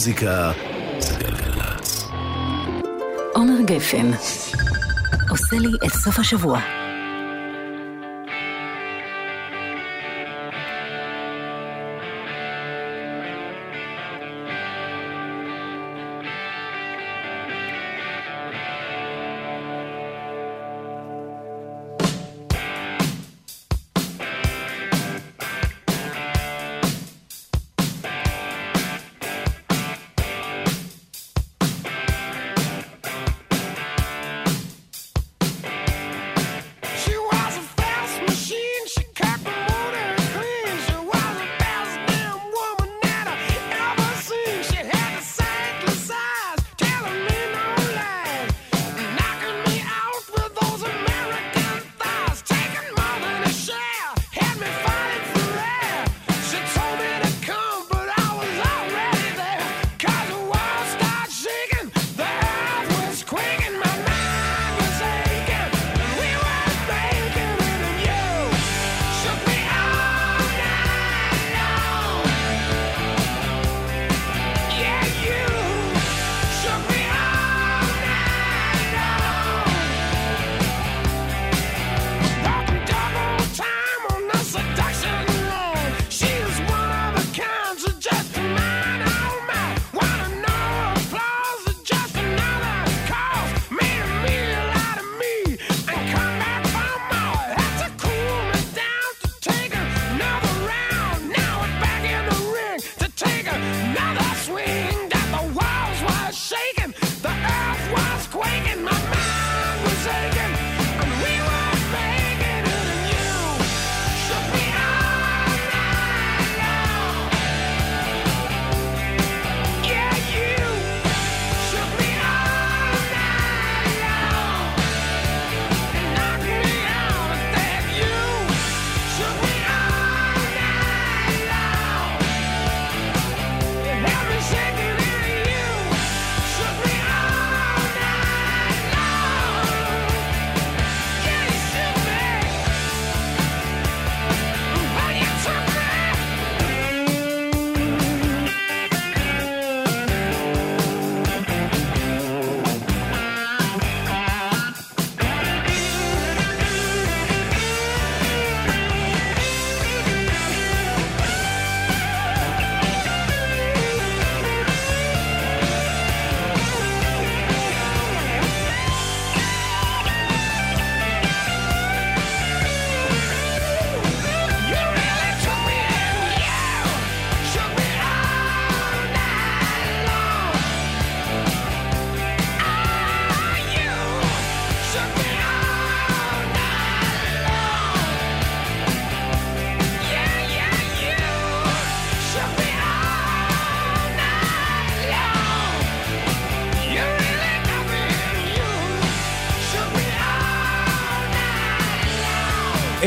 מוזיקה זה גלגלצ. עומר גפן עושה לי את סוף השבוע.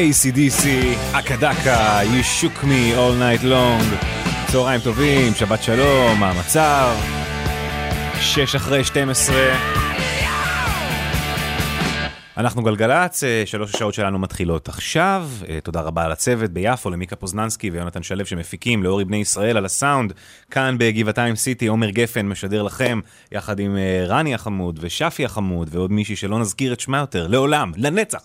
ACDC, אקדקה, You shook me all night long. צהריים טובים, שבת שלום, מה המצב? שש אחרי 12. אנחנו גלגלצ, אה, שלוש השעות שלנו מתחילות עכשיו. אה, תודה רבה על הצוות ביפו, למיקה פוזננסקי ויונתן שלו שמפיקים, לאורי בני ישראל על הסאונד. כאן בגבעתיים סיטי, עומר גפן משדר לכם, יחד עם אה, רני החמוד ושפי החמוד ועוד מישהי שלא נזכיר את שמה יותר, לעולם, לנצח.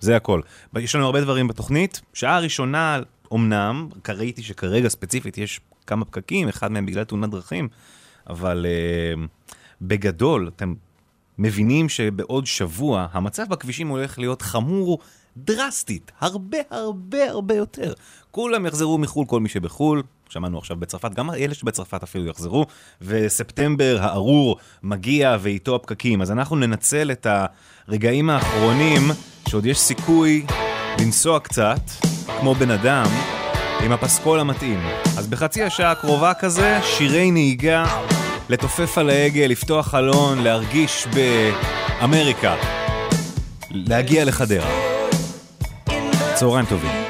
זה הכל. יש לנו הרבה דברים בתוכנית. שעה ראשונה, אמנם, ראיתי שכרגע ספציפית יש כמה פקקים, אחד מהם בגלל תאונת דרכים, אבל uh, בגדול, אתם מבינים שבעוד שבוע המצב בכבישים הולך להיות חמור דרסטית, הרבה הרבה הרבה יותר. כולם יחזרו מחו"ל, כל מי שבחו"ל, שמענו עכשיו בצרפת, גם אלה שבצרפת אפילו יחזרו, וספטמבר הארור מגיע ואיתו הפקקים. אז אנחנו ננצל את הרגעים האחרונים, שעוד יש סיכוי לנסוע קצת, כמו בן אדם, עם הפסקול המתאים. אז בחצי השעה הקרובה כזה, שירי נהיגה, לתופף על ההגה, לפתוח חלון, להרגיש באמריקה, להגיע לחדרה. צהריים טובים.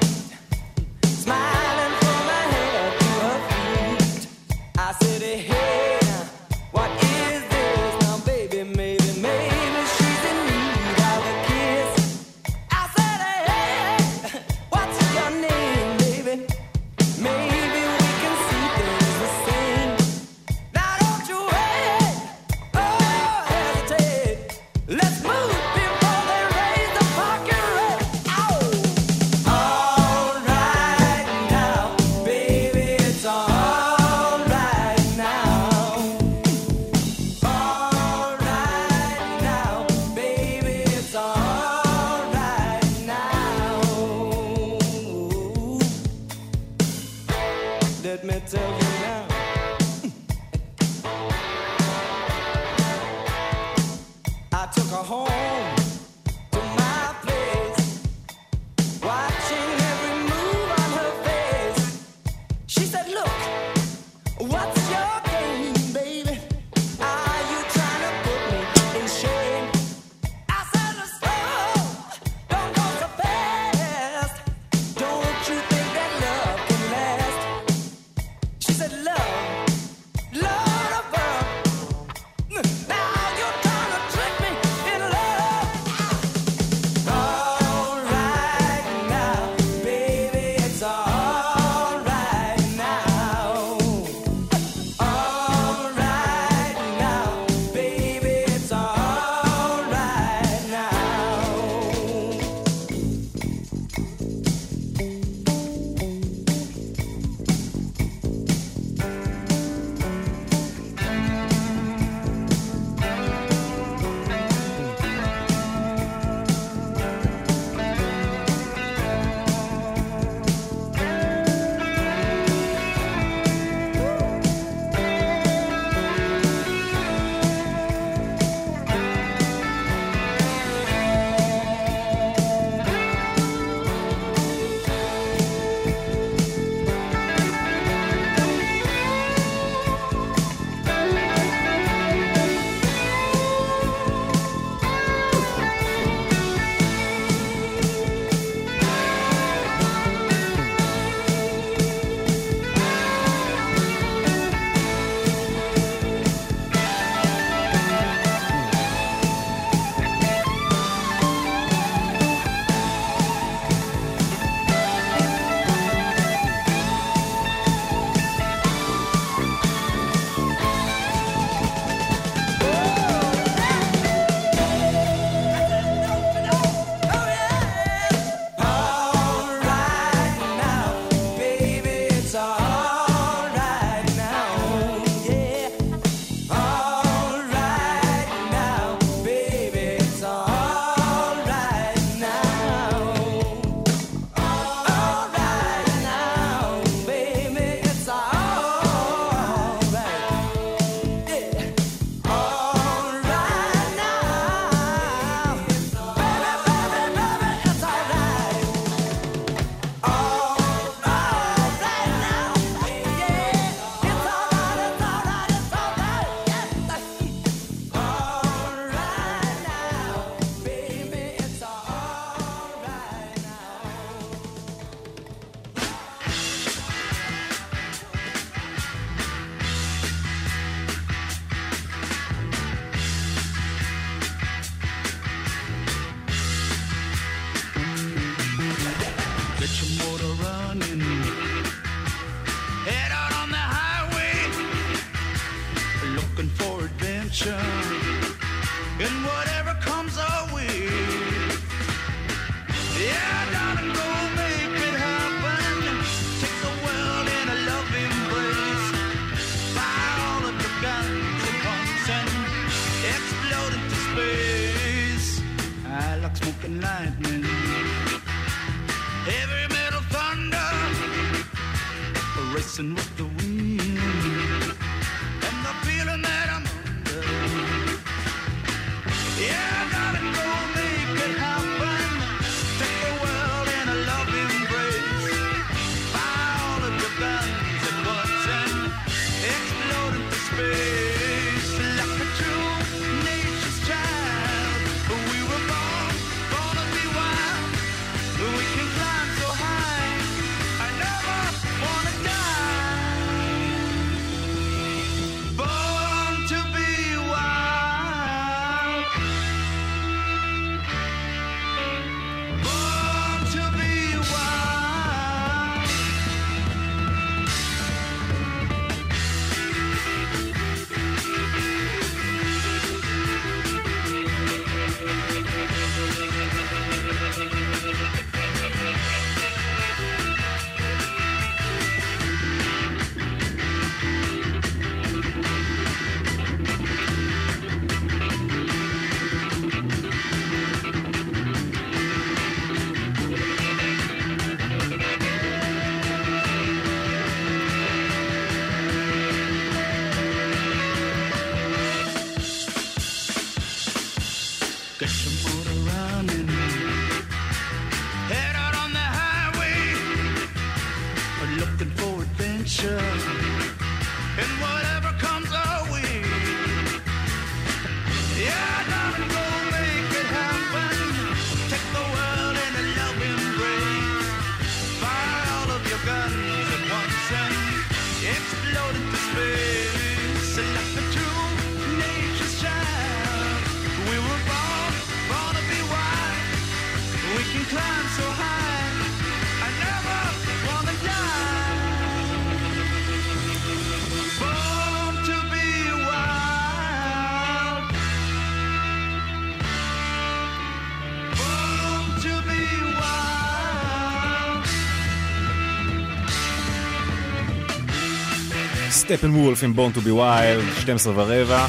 סטפנוולף עם Born to Be Wild, 12 ורבע.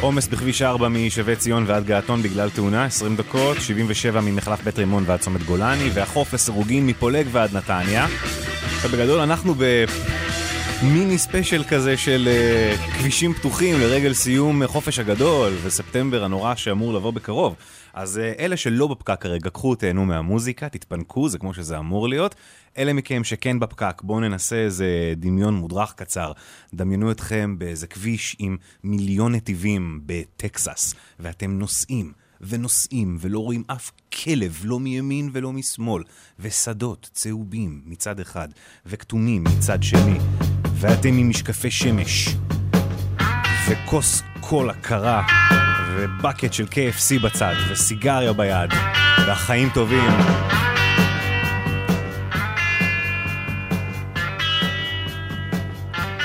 עומס בכביש 4 משבי ציון ועד געתון בגלל תאונה, 20 דקות, 77 ממחלף בית רימון ועד צומת גולני, והחוף לסירוגין מפולג ועד נתניה. ובגדול אנחנו במיני ספיישל כזה של אה, כבישים פתוחים לרגל סיום חופש הגדול, וספטמבר הנורא שאמור לבוא בקרוב. אז אה, אלה שלא בפקק כרגע, קחו, תהנו מהמוזיקה, תתפנקו, זה כמו שזה אמור להיות. אלה מכם שכן בפקק, בואו ננסה איזה דמיון מודרך קצר. דמיינו אתכם באיזה כביש עם מיליון נתיבים בטקסס, ואתם נוסעים. ונוסעים, ולא רואים אף כלב, לא מימין ולא משמאל, ושדות צהובים מצד אחד, וכתומים מצד שני, ואתם עם משקפי שמש, וכוס קולה קרה, ובקט של KFC בצד, וסיגריה ביד, והחיים טובים.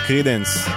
קרידנס.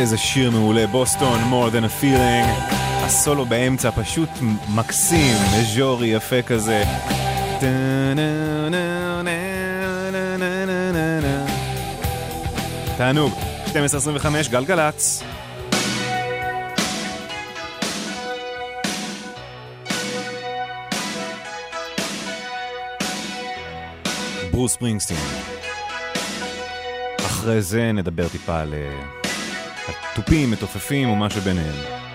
איזה שיר מעולה, בוסטון, more than a feeling. הסולו באמצע פשוט מקסים, מז'ורי יפה כזה. תענוג, 1225 גלגלצ. ברוס פרינגסטין. אחרי זה נדבר טיפה על... אה, תופים, מתופפים ומה שביניהם.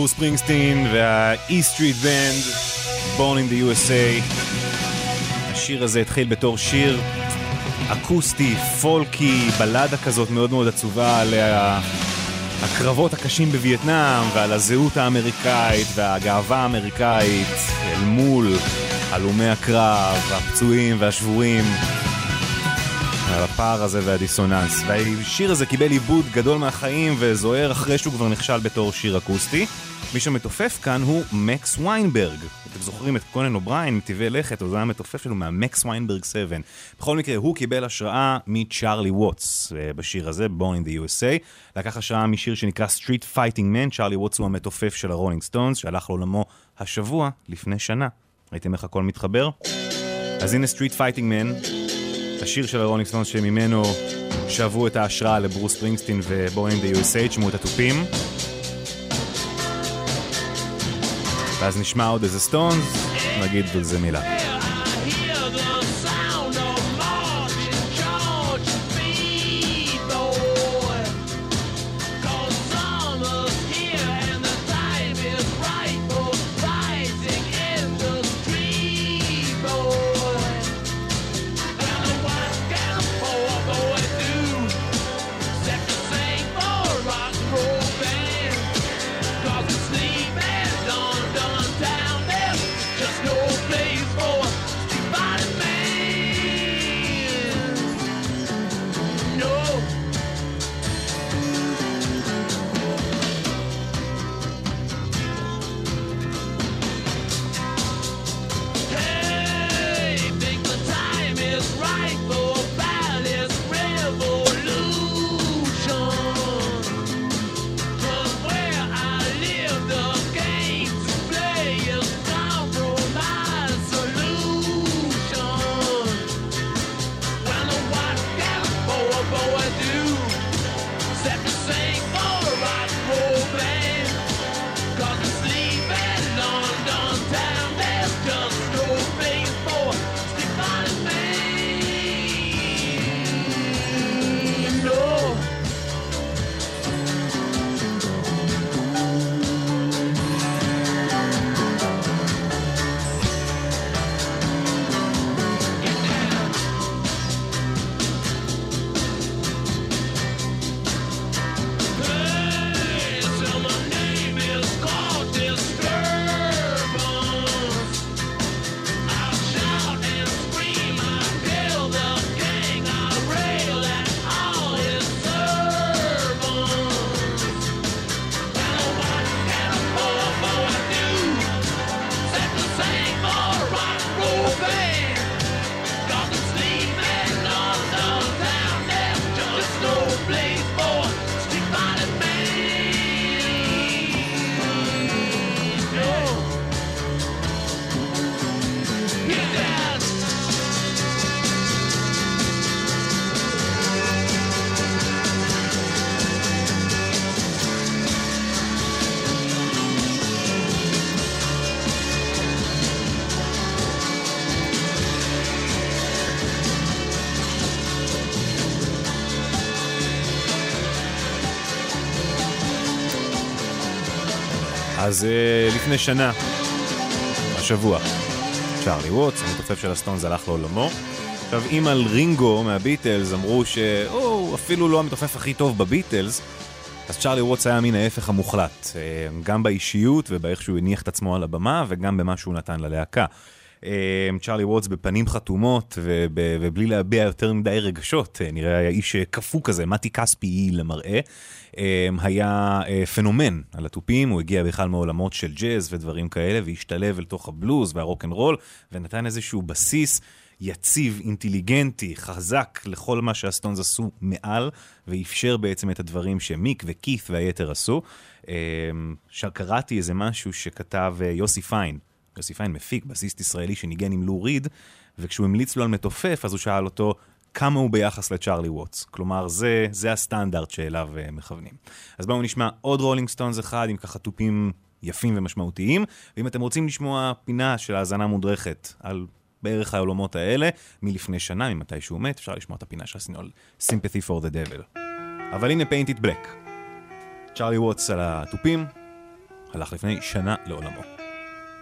ברוס ספרינגסטין וה-E Street Band, Born in the USA. השיר הזה התחיל בתור שיר אקוסטי, פולקי, בלדה כזאת מאוד מאוד עצובה על הקרבות הקשים בווייטנאם ועל הזהות האמריקאית והגאווה האמריקאית אל מול הלומי הקרב, הפצועים והשבויים. על הפער הזה והדיסוננס. והשיר הזה קיבל עיבוד גדול מהחיים וזוהר אחרי שהוא כבר נכשל בתור שיר אקוסטי. מי שמתופף כאן הוא מקס ויינברג. אתם זוכרים את קונן אובריין מטבעי לכת, הוא היה המתופף שלו מהמקס ויינברג 7. בכל מקרה, הוא קיבל השראה מצ'ארלי ווטס אה, בשיר הזה, Born in the USA. לקח השראה משיר שנקרא Street Fighting Man, צ'ארלי ווטס הוא המתופף של הרולינג סטונס, שהלך לעולמו השבוע לפני שנה. ראיתם איך הכל מתחבר? אז הנה Street Fighting Man, השיר של הרולינג סטונס שממנו שאבו את ההשראה לברוס ספרינגסטין ו-Born in the USA, תשמעו את התופים. ואז נשמע עוד איזה סטונס, נגיד על זה מילה. אז אה, לפני שנה, השבוע, צ'ארלי ווטס, המתופף של הסטונס, הלך לעולמו. עכשיו, אם על רינגו מהביטלס אמרו שהוא אפילו לא המתופף הכי טוב בביטלס, אז צ'ארלי ווטס היה מין ההפך המוחלט, אה, גם באישיות ובאיך שהוא הניח את עצמו על הבמה וגם במה שהוא נתן ללהקה. אה, צ'ארלי ווטס בפנים חתומות וב, ובלי להביע יותר מדי רגשות, אה, נראה היה איש אה, קפוא כזה, מתי כספי למראה. אה, היה אה, פנומן על התופים, הוא הגיע בכלל מעולמות של ג'אז ודברים כאלה, והשתלב אל תוך הבלוז והרוקנרול, ונתן איזשהו בסיס יציב, אינטליגנטי, חזק לכל מה שהסטונס עשו מעל, ואפשר בעצם את הדברים שמיק וכית והיתר עשו. אה, עכשיו קראתי איזה משהו שכתב יוסי פיין, יוסי פיין מפיק, בסיסט ישראלי שניגן עם לו ריד, וכשהוא המליץ לו על מתופף, אז הוא שאל אותו, כמה הוא ביחס לצ'ארלי ווטס. כלומר, זה, זה הסטנדרט שאליו אה, מכוונים. אז בואו נשמע עוד רולינג סטונס אחד עם ככה תופים יפים ומשמעותיים, ואם אתם רוצים לשמוע פינה של האזנה מודרכת על בערך העולמות האלה, מלפני שנה, ממתי שהוא מת, אפשר לשמוע את הפינה של הסינול, Sympathy for the Devil. אבל הנה Paint It Black. צ'ארלי ווטס על התופים, הלך לפני שנה לעולמו.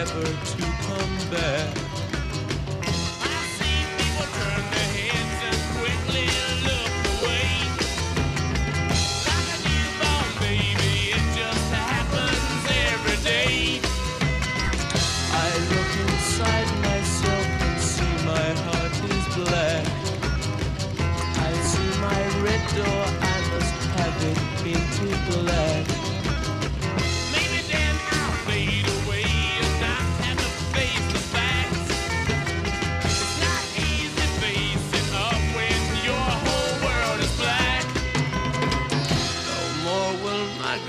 never to come back.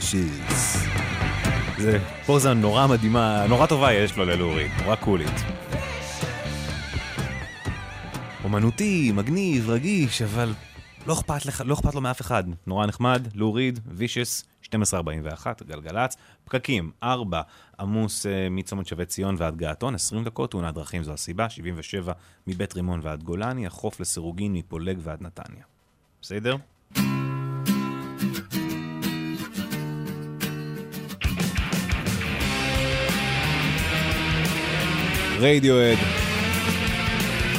דישיס. זה פוזה נורא מדהימה, נורא טובה יש לו ללורי, נורא קולית. אומנותי, מגניב, רגיש, אבל לא אכפת, לך, לא אכפת לו מאף אחד. נורא נחמד, לוריד, וישס, 1241, גלגלצ, פקקים, 4, עמוס uh, מצומת שבי ציון ועד געתון, 20 דקות, תאונת דרכים זו הסיבה, 77 מבית רימון ועד גולני, החוף לסירוגין מפולג ועד נתניה. בסדר? רדיואד.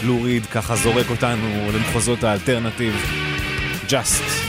לוריד ככה זורק אותנו למחוזות האלטרנטיב. ג'אסט.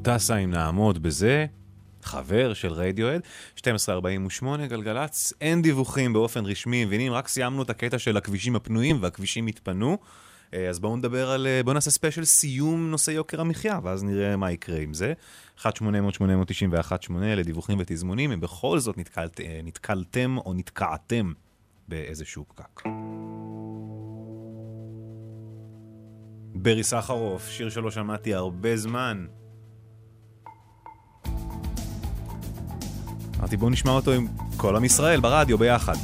דודו טסה אם נעמוד בזה, חבר של רדיואד, 12.48 גלגלצ, אין דיווחים באופן רשמי, מבינים? רק סיימנו את הקטע של הכבישים הפנויים והכבישים התפנו. אה, אז בואו נדבר על, אה, בואו נעשה ספיישל סיום נושא יוקר המחיה, ואז נראה מה יקרה עם זה. 1-800-891-8 לדיווחים ותזמונים, אם בכל זאת נתקלת, אה, נתקלתם או נתקעתם באיזשהו פקק. ברי סחרוף, שיר שלא שמעתי הרבה זמן. אמרתי בואו נשמע אותו עם כל עם ישראל ברדיו ביחד.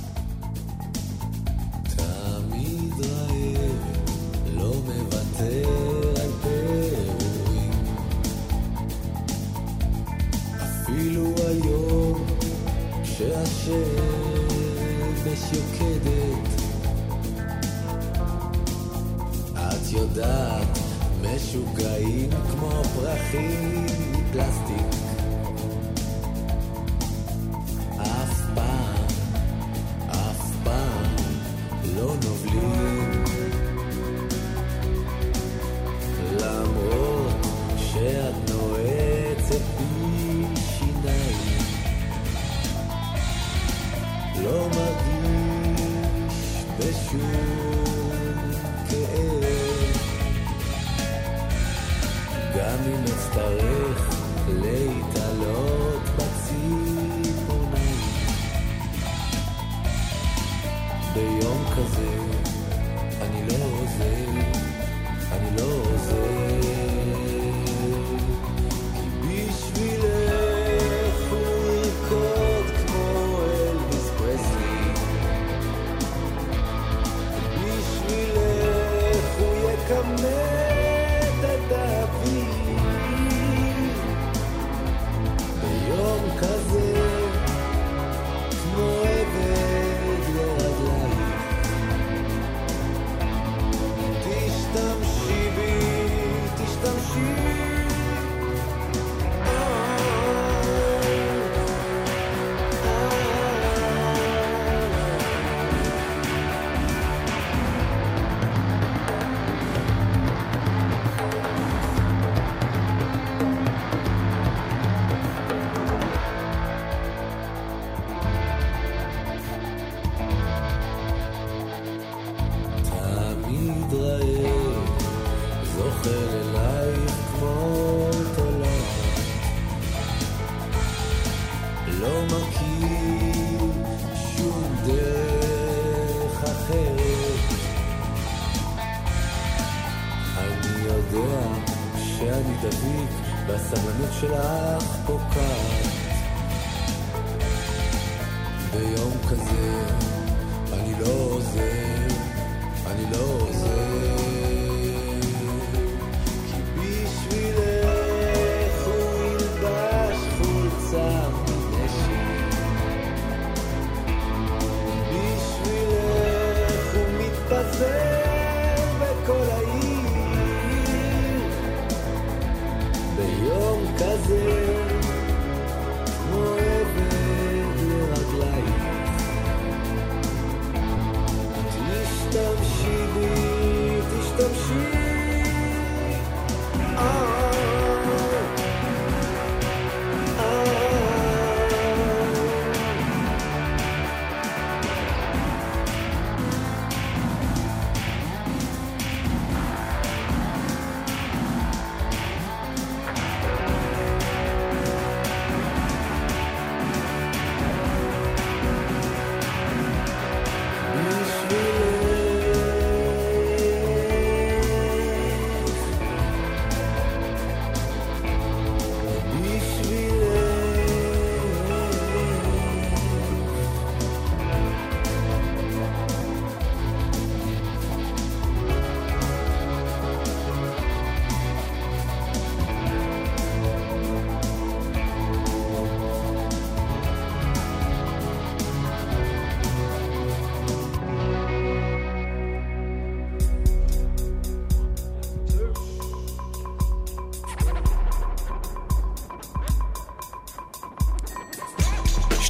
לא כשהשמש יוקדת, את יודעת, משוגעים כמו פרחים מפלסטיק.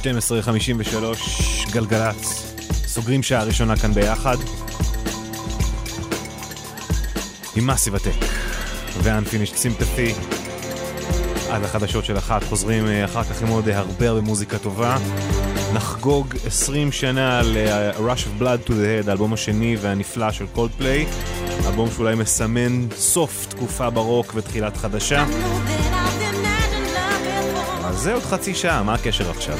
12.53 גלגלצ. סוגרים שעה ראשונה כאן ביחד. עם מאסיב אטק ו-Unfinished Sympathy. עד לחדשות של אחת, חוזרים אה, אחר כך עם עוד אה, הרבה הרבה מוזיקה טובה. נחגוג 20 שנה ל-Rush of Blood to the Head, האלבום השני והנפלא של קולדפליי. אלבום שאולי מסמן סוף תקופה ברוק ותחילת חדשה. זה עוד חצי שעה, מה הקשר עכשיו?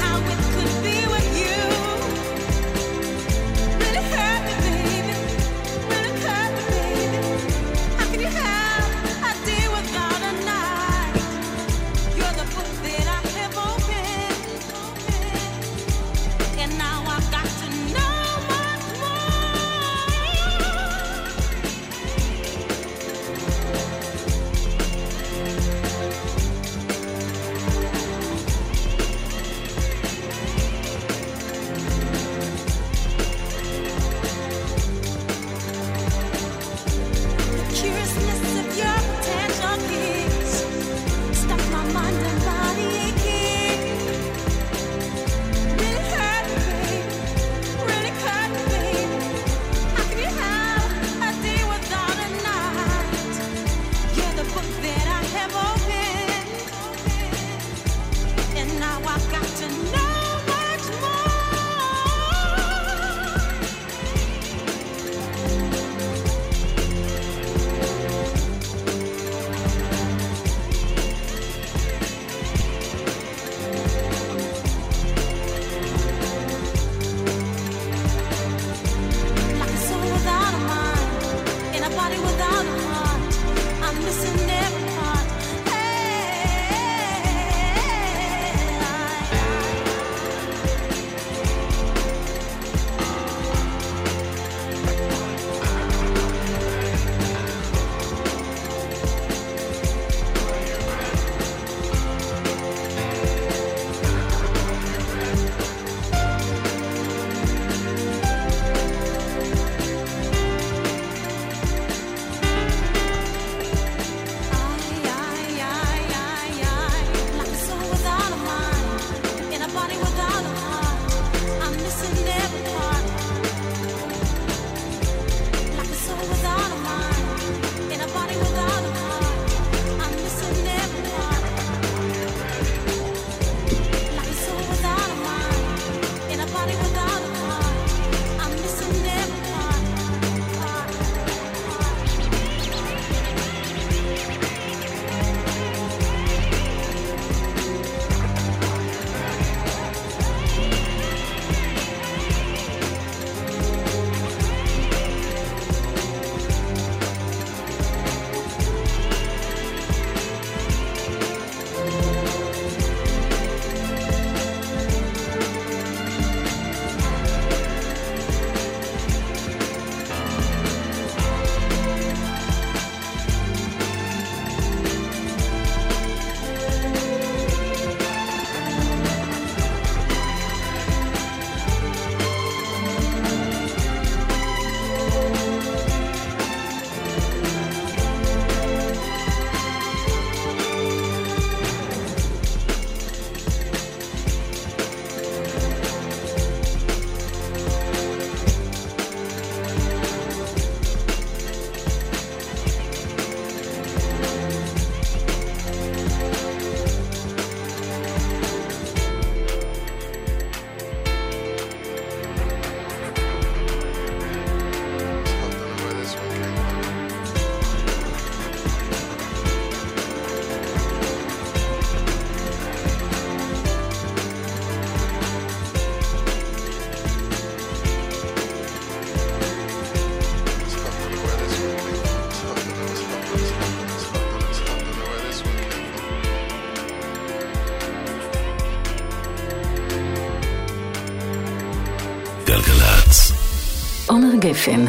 גפן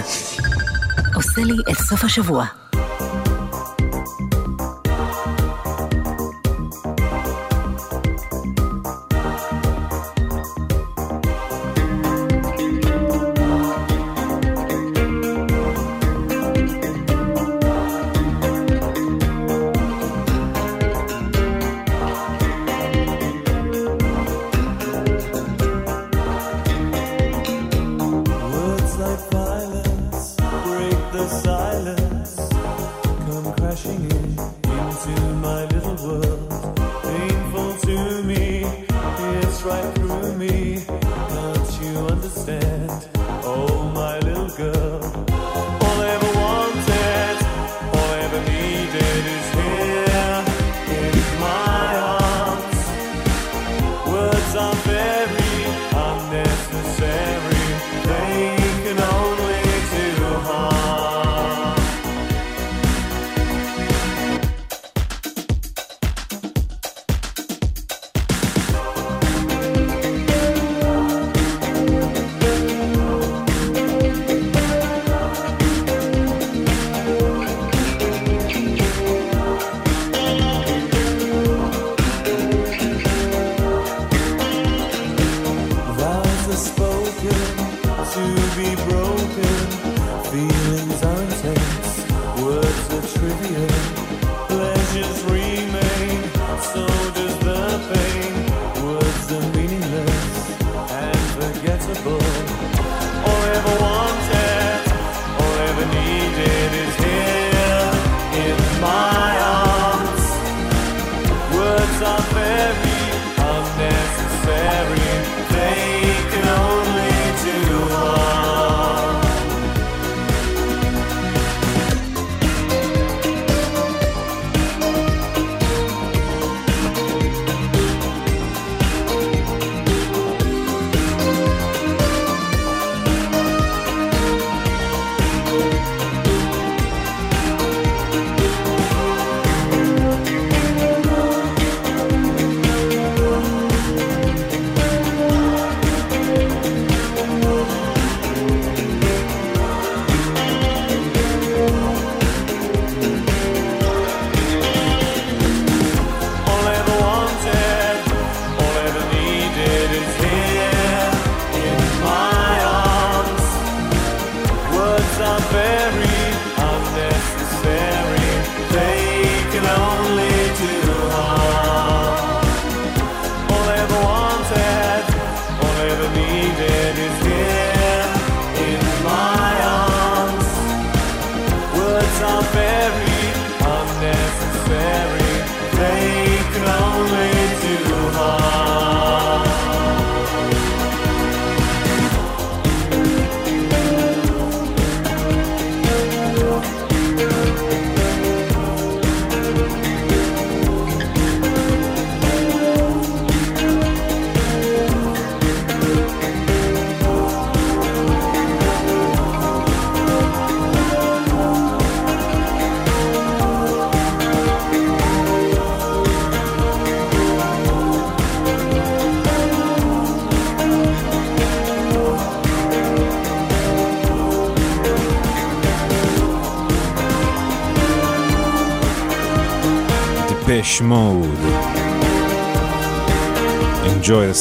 עושה לי את סוף השבוע.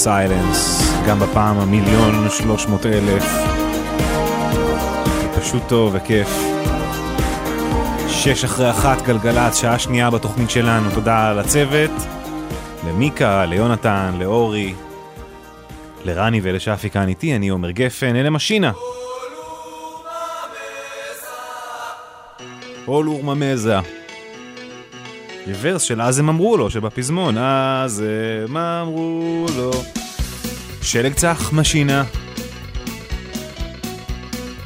Silence, גם בפעם המיליון שלוש מאות אלף. פשוט טוב וכיף. שש אחרי אחת גלגלת, שעה שנייה בתוכנית שלנו. תודה לצוות, למיקה, ליונתן, לאורי, לרני ולשאפי כאן איתי, אני עומר גפן, אלה משינה. אול אורמה מזה. אול אורמה מזה. ריברס של אז הם אמרו לו, שבפזמון, אז הם אמרו לו. שלג צח משינה.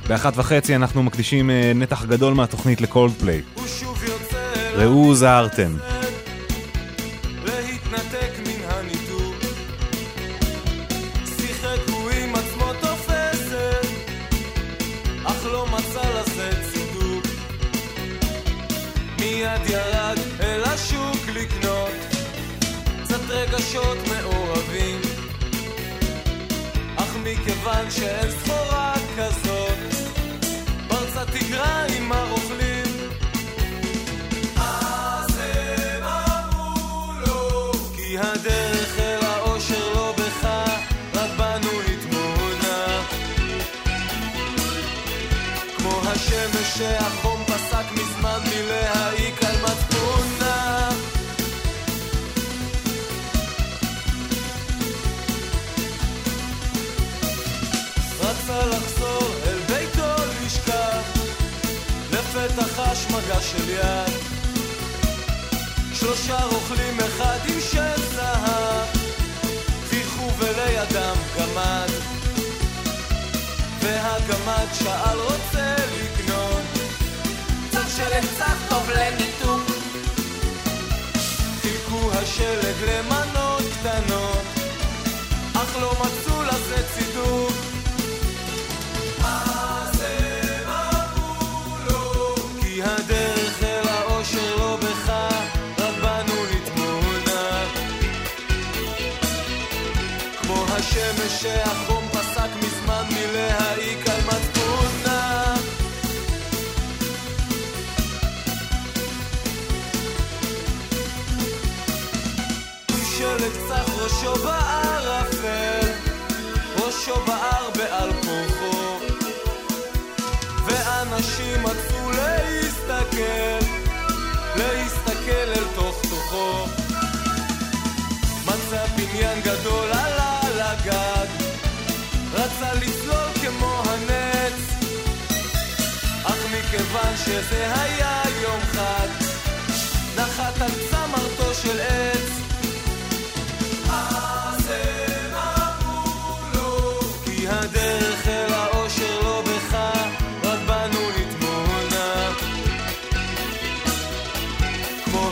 באחת וחצי אנחנו מקדישים אה, נתח גדול מהתוכנית לקולד פליי. ראו זהרתם.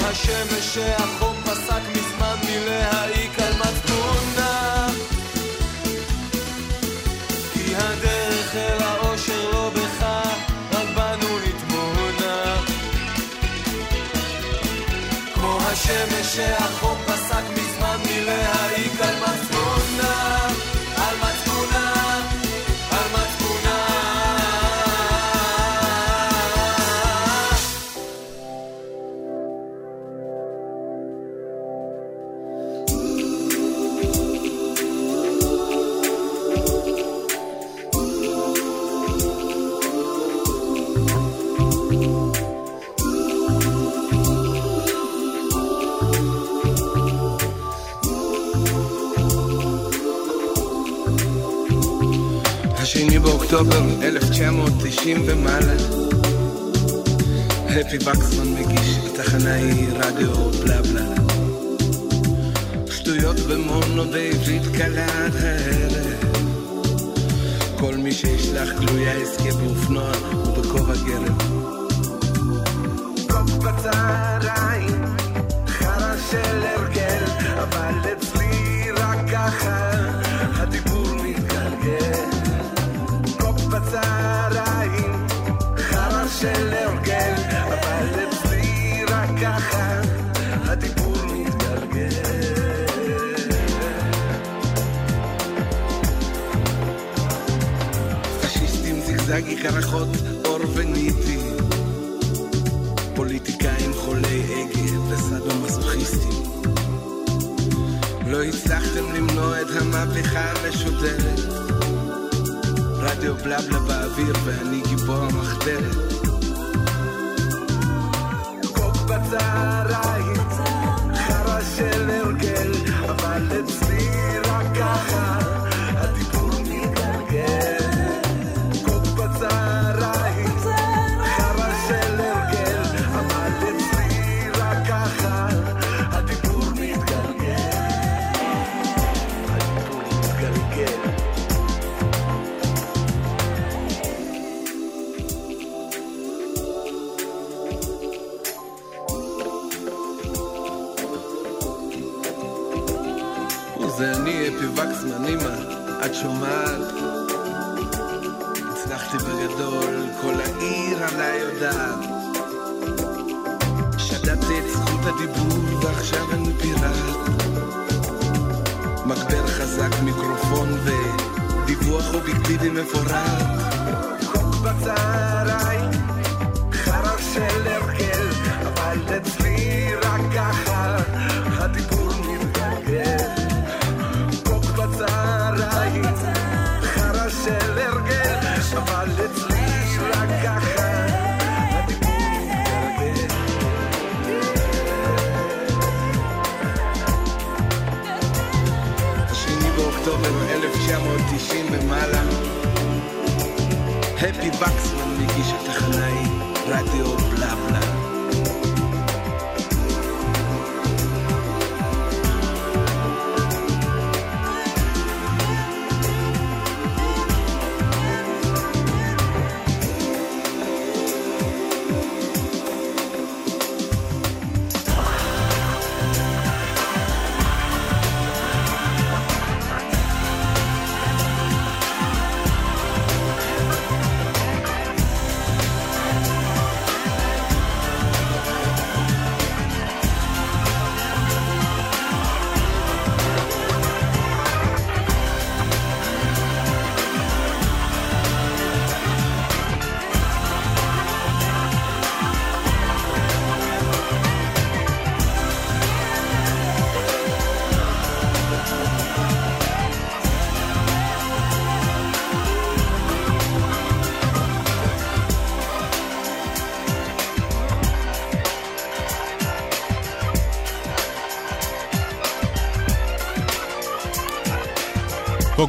השמש שהחום פסק מזמן מלהעיק על מצפונה. כי הדרך אל האושר לא בך, רק בנו נטמונה. כמו השמש שהחום 1990 ומעלה. הפי וקסמן מגיש, התחנה היא רדיו בלה בלה. שטויות במונו בעברית קלה עד הערב. כל מי שישלח גלויה יזכה באופנוע ובכובע גרב. ריחות אור וניטי. פוליטיקאים חולי הגה וסדו-מזוכיסטים לא הצלחתם למנוע את המהפכה המשודרת. רדיו בלבלה באוויר ואני גיבור המחתרת. קוק בצהריים חרא של הרגל אבל את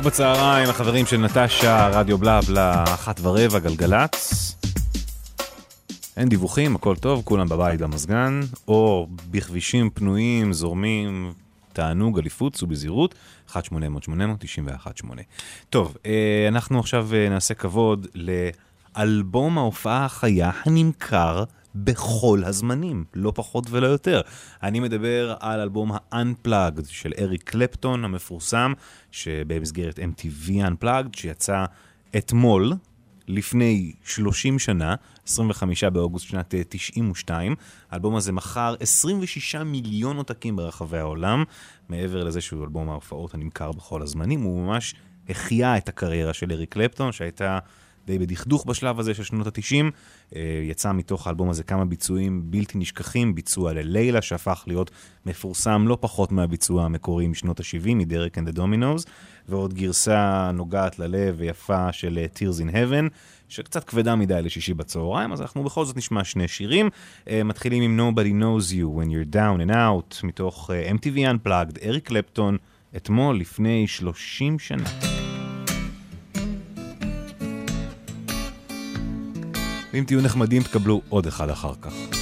קוק בצהריים, החברים של נטשה, רדיו בלה בלה, אחת ורבע, גלגלצ. אין דיווחים, הכל טוב, כולם בבית במזגן, או בכבישים פנויים, זורמים, תענוג, אליפות, סעו בזהירות, 1-800-891-8. טוב, אה, אנחנו עכשיו אה, נעשה כבוד לאלבום ההופעה החיה הנמכר בכל הזמנים, לא פחות ולא יותר. אני מדבר על אלבום ה-Unplugged של אריק קלפטון המפורסם, שבמסגרת MTV Unplugged, שיצא אתמול, לפני 30 שנה, 25 באוגוסט שנת אה, 92. האלבום הזה מכר 26 מיליון עותקים ברחבי העולם, מעבר לזה שהוא אלבום ההופעות הנמכר בכל הזמנים, הוא ממש החיה את הקריירה של אריק קלפטון, שהייתה די בדכדוך בשלב הזה של שנות ה-90. יצא מתוך האלבום הזה כמה ביצועים בלתי נשכחים, ביצוע ללילה שהפך להיות מפורסם לא פחות מהביצוע המקורי משנות ה-70, מדרק אנד הדומינוס, ועוד גרסה נוגעת ללב ויפה של אה, Tears in Heaven, שקצת כבדה מדי לשישי בצהריים, אז אנחנו בכל זאת נשמע שני שירים. Uh, מתחילים עם Nobody Knows You When You're Down and Out, מתוך MTV Unplugged, אריק קלפטון, אתמול לפני 30 שנה. ואם תהיו נחמדים תקבלו עוד אחד אחר כך.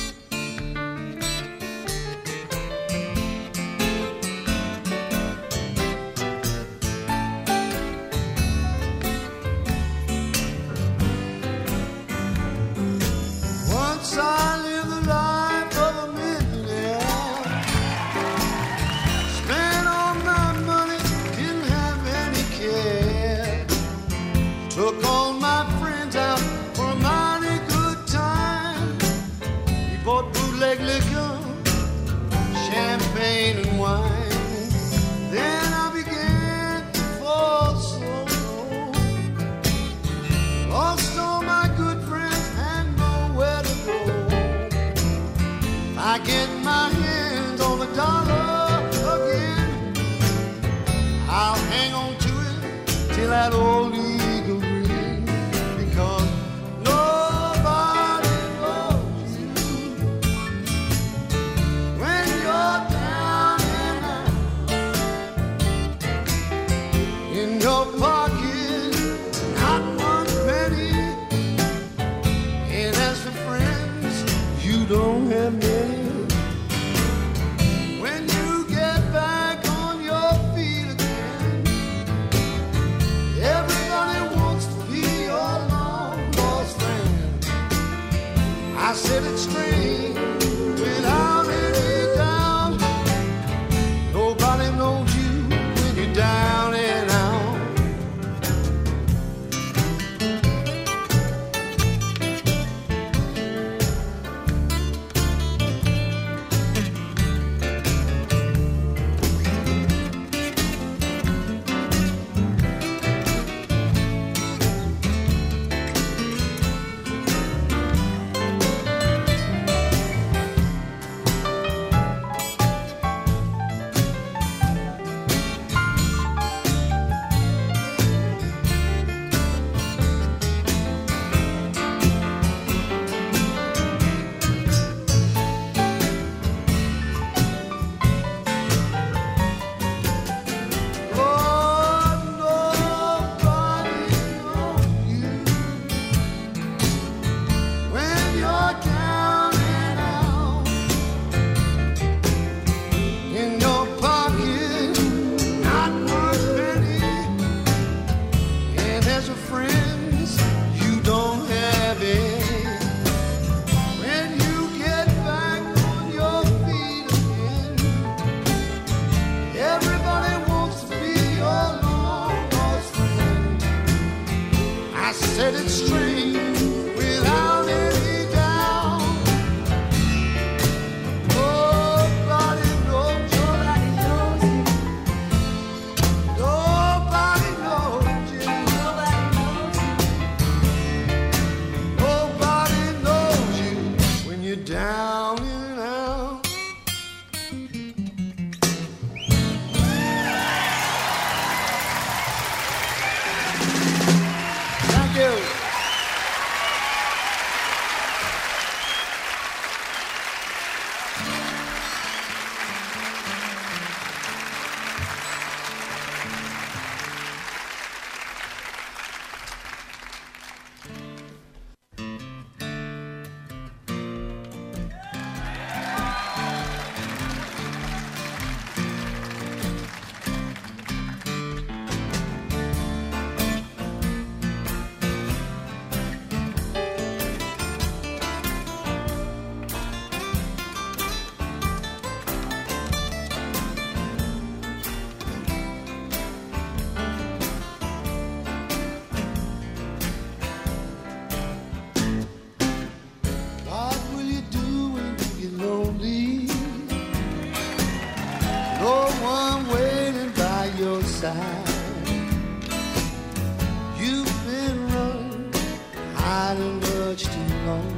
Much too long.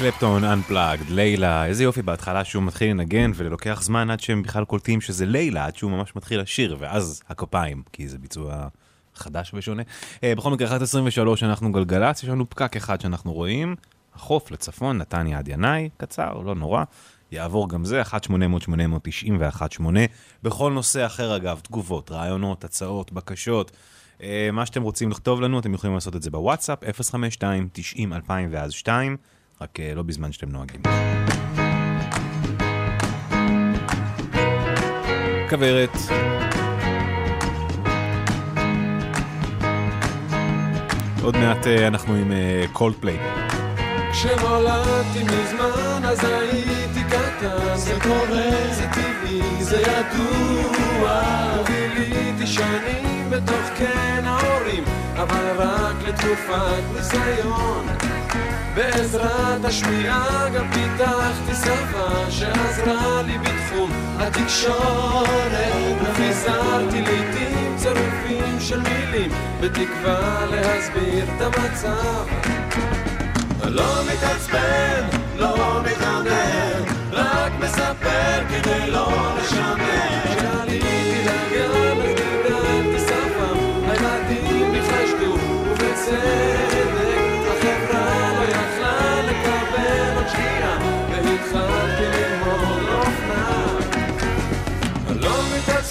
קלפטון Unplugged, לילה, איזה יופי בהתחלה שהוא מתחיל לנגן ולוקח זמן עד שהם בכלל קולטים שזה לילה, עד שהוא ממש מתחיל לשיר, ואז הכפיים, כי זה ביצוע חדש ושונה. אה, בכל מקרה, 1.23 אנחנו גלגלצ, יש לנו פקק אחד שאנחנו רואים, החוף לצפון, נתניה עד ינאי, קצר, לא נורא. יעבור גם זה, 1-800-891-8. בכל נושא אחר אגב, תגובות, רעיונות, הצעות, בקשות, אה, מה שאתם רוצים לכתוב לנו, אתם יכולים לעשות את זה בוואטסאפ, 052-90-2000 ואז 2, רק אה, לא בזמן שאתם נוהגים. כוורת. עוד מעט אה, אנחנו עם קולדפליי. כשנולדתי מזמן אז הייתי קטן זה קורה, זה טבעי, זה ידוע וגיליתי שנים בתוך קן ההורים אבל רק לתקופת ניסיון בעזרת השמיעה גם פיתחתי שפה שעזרה לי בתחום התקשורת וחיזרתי לעיתים צירופים של מילים בתקווה להסביר את המצב לא מתעצבן, לא מתענן, רק מספר כדי לא לשמר.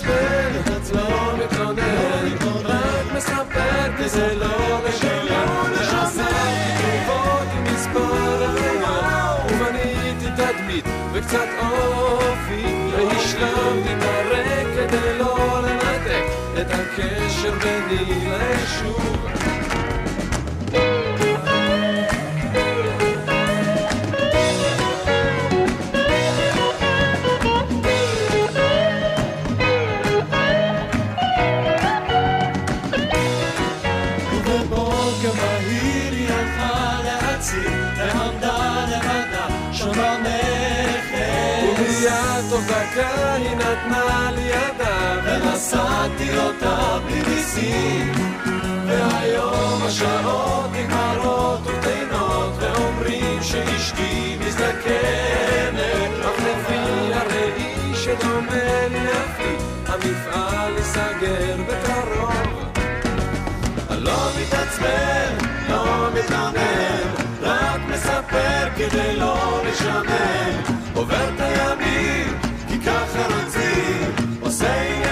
מתעצבן, לא מתלונן, רק מספר כי זה לא לשלם. ועזרתי תרופות עם מספר אחיות, ובניתי תדמית וקצת אופי, והשלמתי את הרק כדי לא לנתק את הקשר ביני ליישוב. ונשאתי אותה בלי ניסים. והיום השעות נגמרות וטעינות, ואומרים שאשתי מזדקנת, אך לפי הראי שדומה לי, המפעל ייסגר בקרוב. לא מתעצבן, לא מתלונן, רק מספר כדי לא לשמן. עובר את הימים, כי ככה רוצים, עושה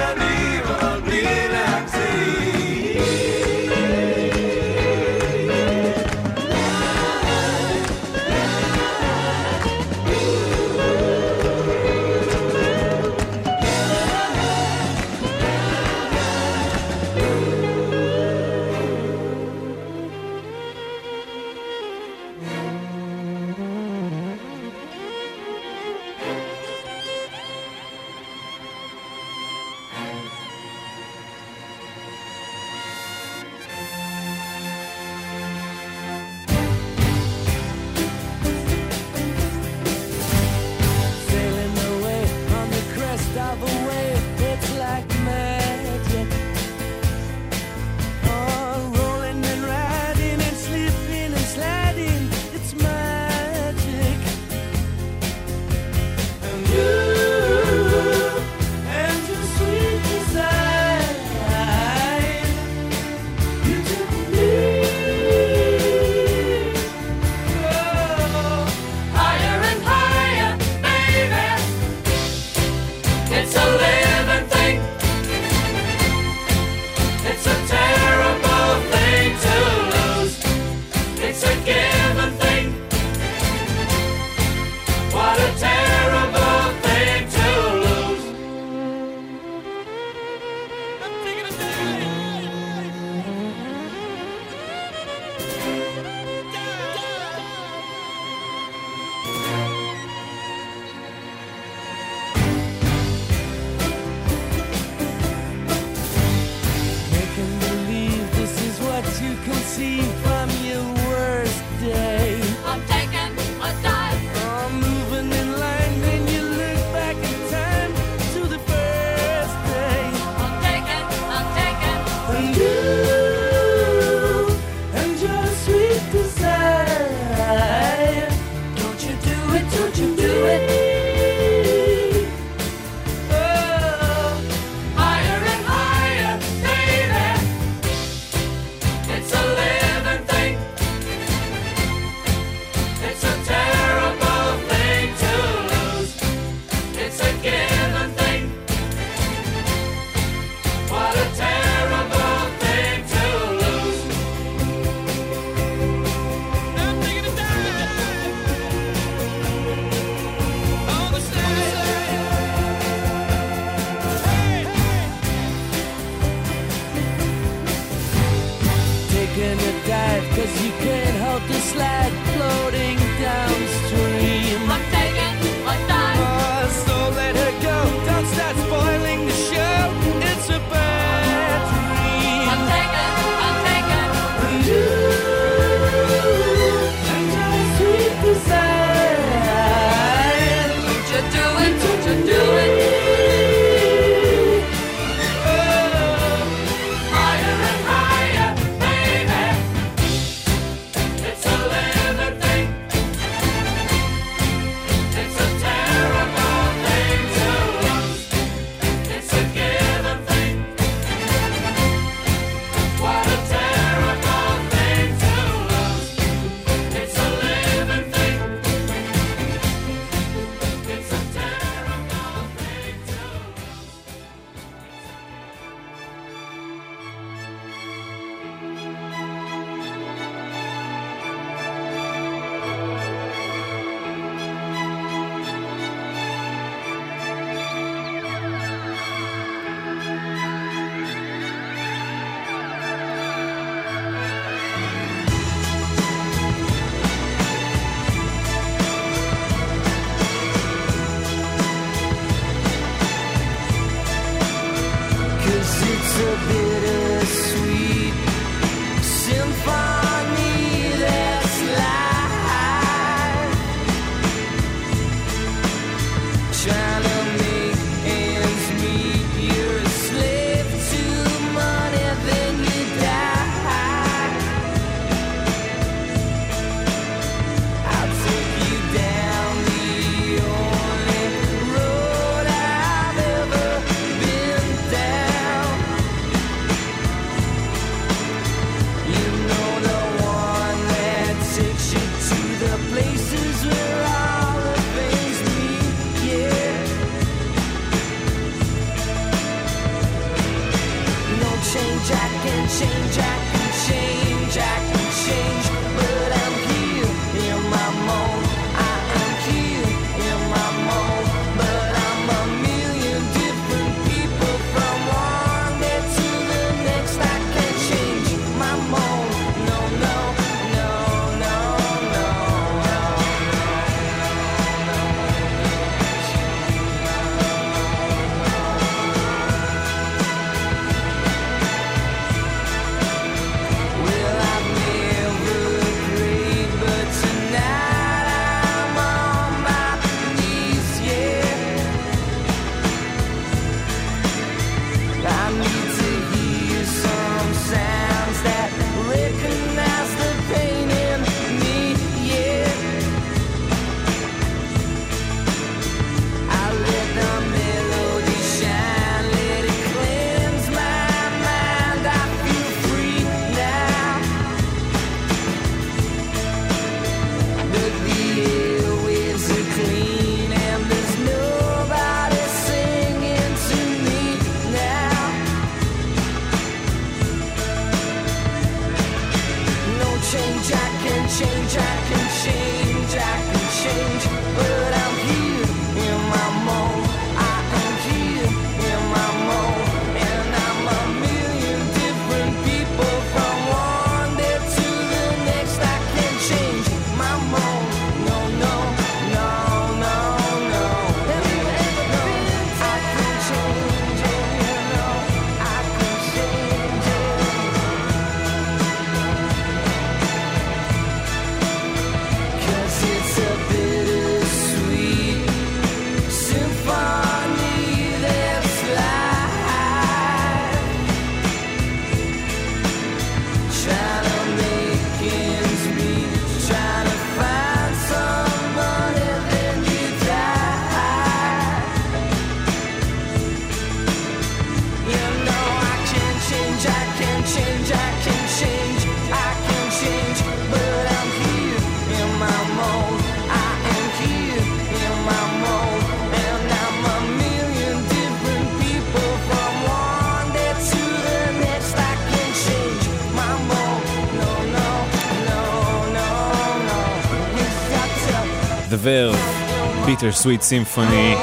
Bitter Sweet Symphony,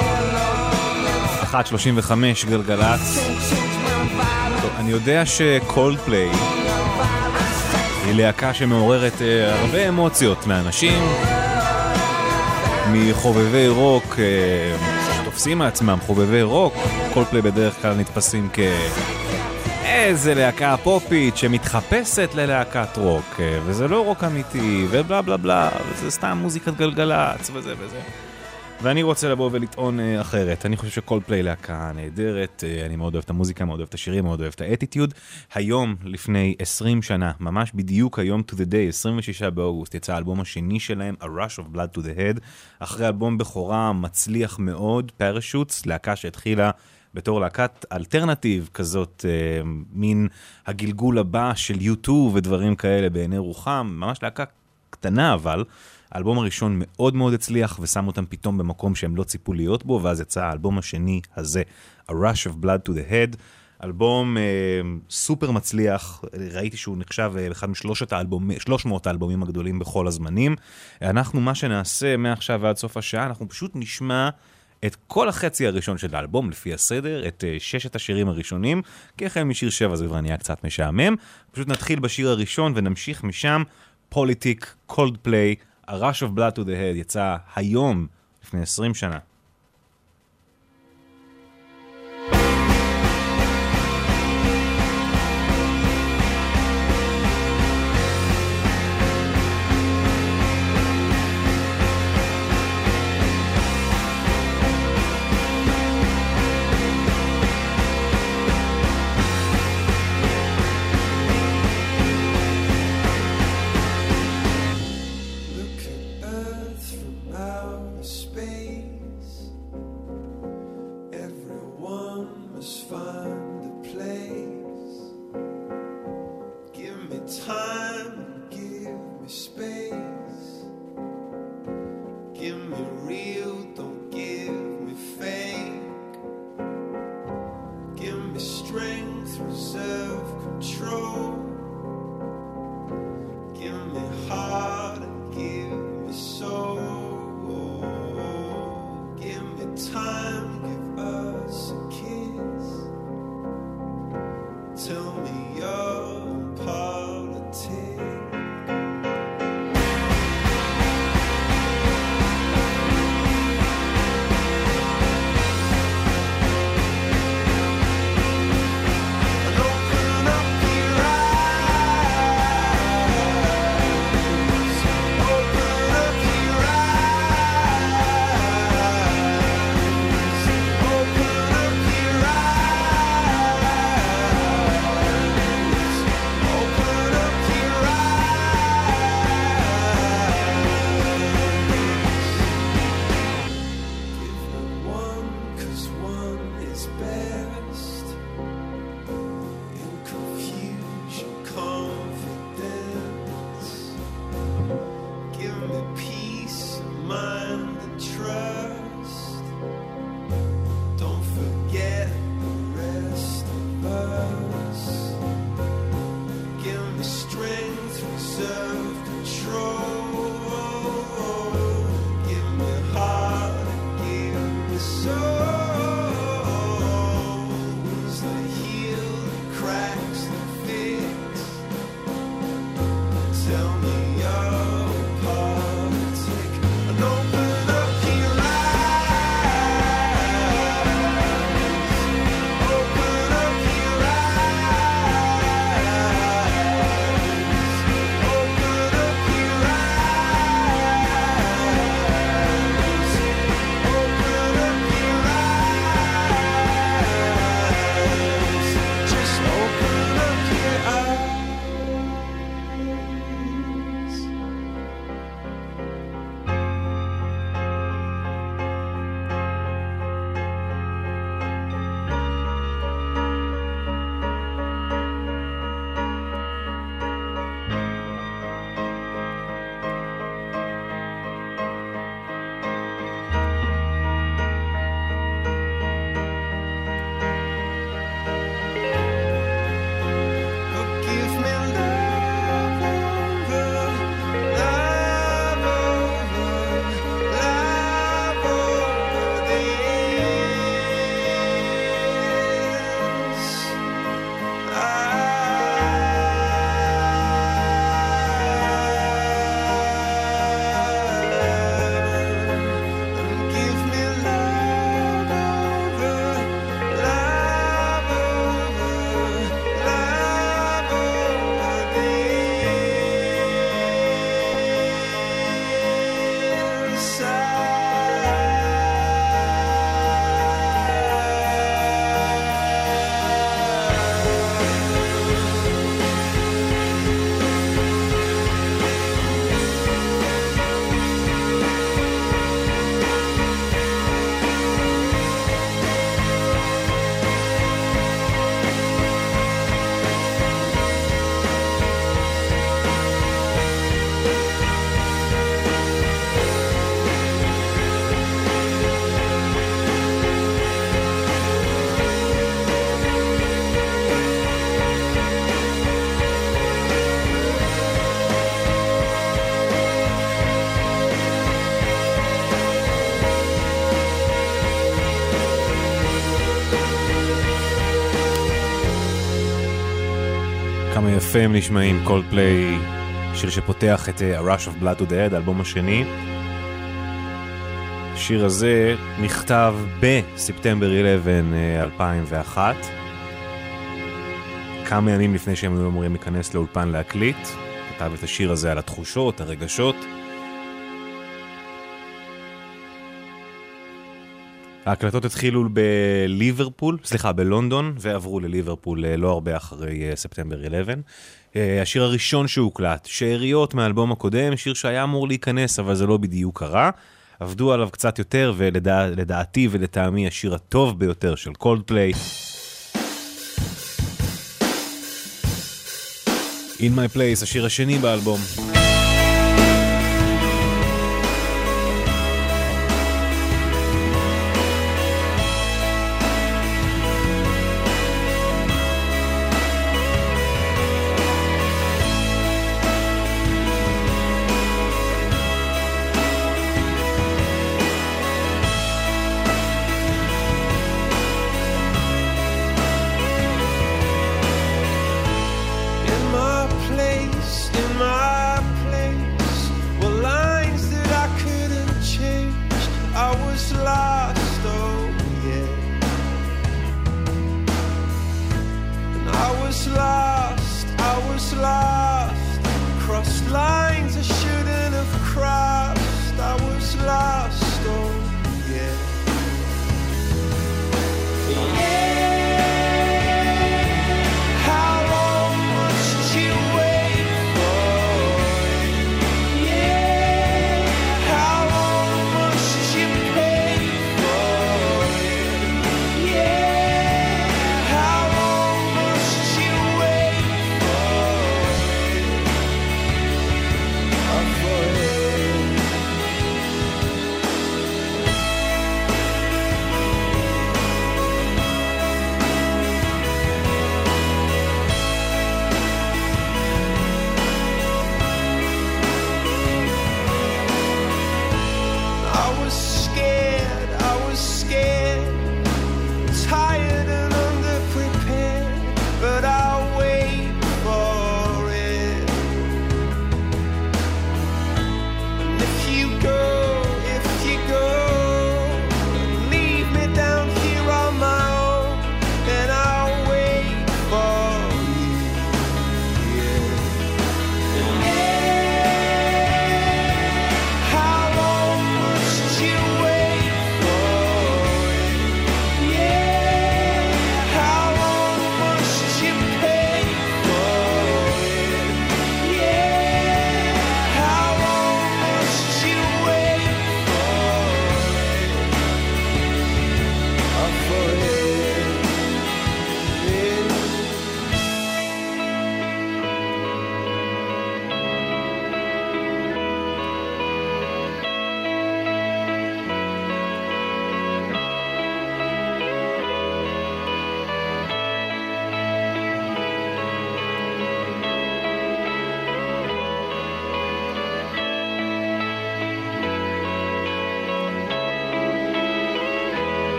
1.35 גלגלצ. אני יודע שקולדפליי היא להקה שמעוררת אה, הרבה אמוציות מאנשים, מחובבי רוק אה, שתופסים מעצמם חובבי רוק, קולדפליי בדרך כלל נתפסים כ... איזה להקה פופית שמתחפשת ללהקת רוק, אה, וזה לא רוק אמיתי, ובלה בלה בלה, וזה סתם מוזיקת גלגלצ וזה וזה. ואני רוצה לבוא ולטעון אה, אחרת. אני חושב שקולדפליי להקה נהדרת, אה, אני מאוד אוהב את המוזיקה, מאוד אוהב את השירים, מאוד אוהב את האטיטיוד. היום, לפני 20 שנה, ממש בדיוק היום to the day, 26 באוגוסט, יצא האלבום השני שלהם, A Rush of Blood to the Head, אחרי אלבום בכורה מצליח מאוד, Parachutes, להקה שהתחילה בתור להקת alternative כזאת, אה, מין הגלגול הבא של U2 ודברים כאלה בעיני רוחם, ממש להקה קטנה אבל. האלבום הראשון מאוד מאוד הצליח ושם אותם פתאום במקום שהם לא ציפו להיות בו, ואז יצא האלבום השני הזה, A Rush of Blood to the Head. אלבום אה, סופר מצליח, ראיתי שהוא נחשב אה, אחד משלושת האלבומים, 300 האלבומים הגדולים בכל הזמנים. אנחנו, מה שנעשה מעכשיו ועד סוף השעה, אנחנו פשוט נשמע את כל החצי הראשון של האלבום, לפי הסדר, את אה, ששת השירים הראשונים, כי החל משיר 7 זה כבר נהיה קצת משעמם. פשוט נתחיל בשיר הראשון ונמשיך משם, Politik, קולדפליי, A Rush of Blood to the Head יצא היום, לפני 20 שנה. FM נשמעים כל פליי, שיר שפותח את אה, A Rush of Blood to the Head, האלבום השני. השיר הזה נכתב בספטמבר 11, 2001, אה, כמה ימים לפני שהם היו אמורים להיכנס לאולפן להקליט. כתב את השיר הזה על התחושות, הרגשות. ההקלטות התחילו בליברפול, סליחה, בלונדון, ועברו לליברפול אה, לא הרבה אחרי אה, ספטמבר 11. אה, השיר הראשון שהוקלט, שאריות מהאלבום הקודם, שיר שהיה אמור להיכנס, אבל זה לא בדיוק קרה. עבדו עליו קצת יותר, ולדעתי ולדע, ולטעמי השיר הטוב ביותר של קולד פליי. In My Place, השיר השני באלבום.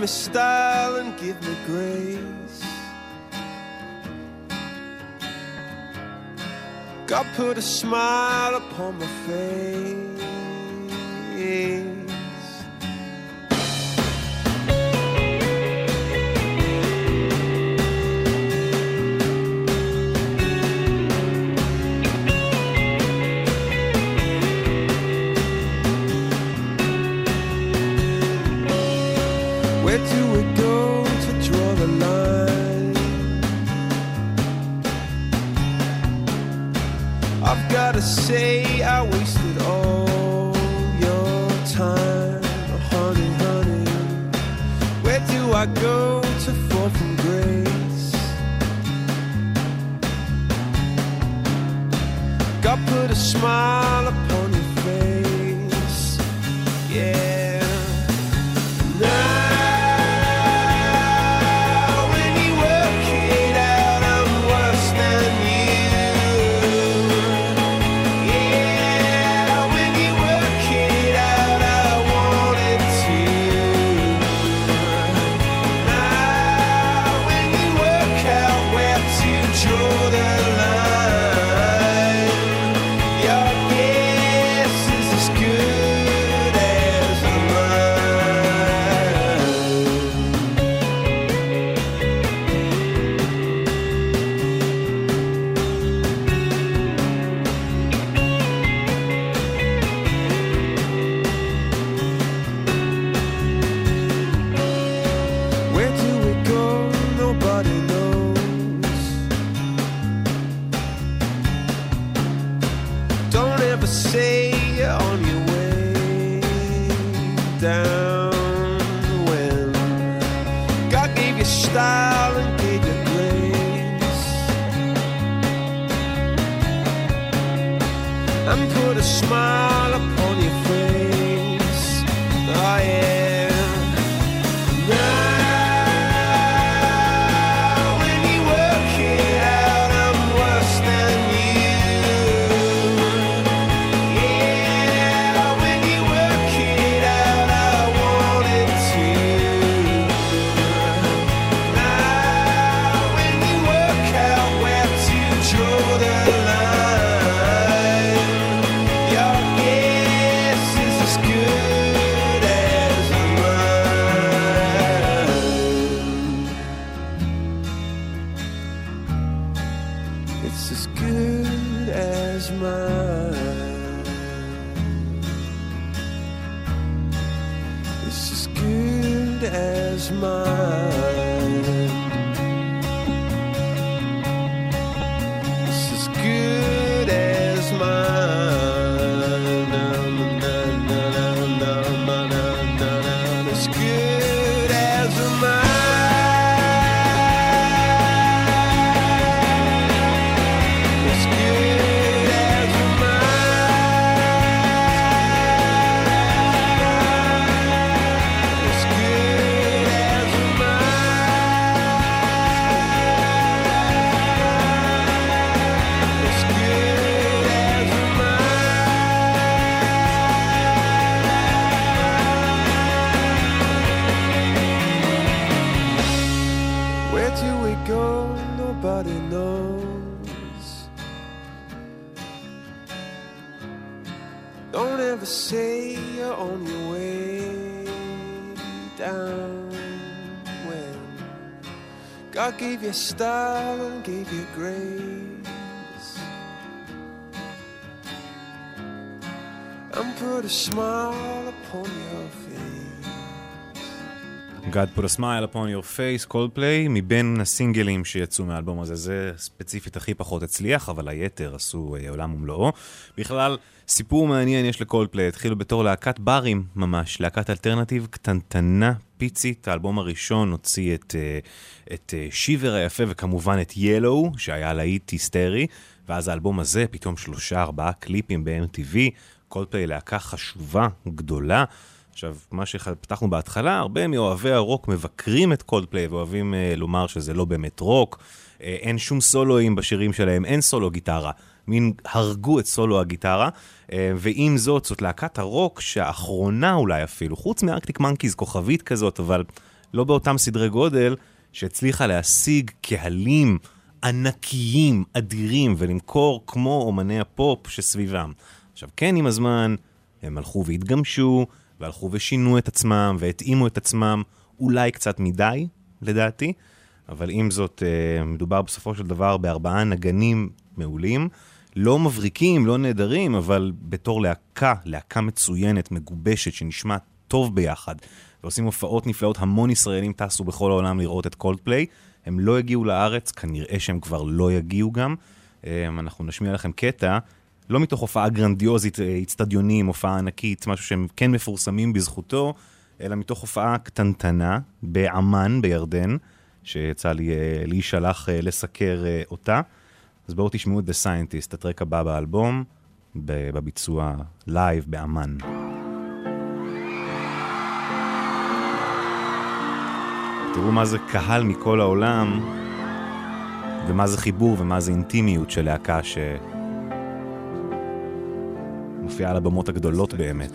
me style and give me grace. God put a smile upon my face. I've gotta say, I wasted all your time, honey, honey. Where do I go to fall from grace? God put a smile upon put a smile upon your face, Coldplay, מבין הסינגלים שיצאו מהאלבום הזה, זה ספציפית הכי פחות הצליח, אבל היתר עשו אה, עולם ומלואו. בכלל, סיפור מעניין יש לקולדפליי, התחילו בתור להקת ברים ממש, להקת alternative קטנטנה, פיצית, האלבום הראשון הוציא את, אה, את אה, Shiver היפה וכמובן את Yellow, שהיה להיט היסטרי, ואז האלבום הזה, פתאום שלושה ארבעה קליפים ב-MTV, קולדפליי להקה חשובה, גדולה. עכשיו, מה שפתחנו בהתחלה, הרבה מאוהבי הרוק מבקרים את קולדפליי ואוהבים אה, לומר שזה לא באמת רוק. אה, אין שום סולואים בשירים שלהם, אין סולו גיטרה. מין הרגו את סולו הגיטרה, אה, ועם זאת, זאת להקת הרוק שהאחרונה אולי אפילו, חוץ מארקטיק מנקיז, כוכבית כזאת, אבל לא באותם סדרי גודל, שהצליחה להשיג קהלים ענקיים, אדירים, ולמכור כמו אומני הפופ שסביבם. עכשיו, כן, עם הזמן, הם הלכו והתגמשו, והלכו ושינו את עצמם, והתאימו את עצמם, אולי קצת מדי, לדעתי, אבל עם זאת, אה, מדובר בסופו של דבר בארבעה נגנים מעולים, לא מבריקים, לא נהדרים, אבל בתור להקה, להקה מצוינת, מגובשת, שנשמעת טוב ביחד, ועושים הופעות נפלאות, המון ישראלים טסו בכל העולם לראות את קולדפליי. הם לא הגיעו לארץ, כנראה שהם כבר לא יגיעו גם. אה, אנחנו נשמיע לכם קטע, לא מתוך הופעה גרנדיוזית, אה, אצטדיונים, הופעה ענקית, משהו שהם כן מפורסמים בזכותו, אלא מתוך הופעה קטנטנה בעמאן, בירדן, שיצא לי אה, להישלח אה, לסקר אה, אותה. אז בואו תשמעו את The Scientist, ה track הבא באלבום, בביצוע live בעמאן. תראו מה זה קהל מכל העולם, ומה זה חיבור ומה זה אינטימיות של להקה שמופיעה על הבמות הגדולות באמת.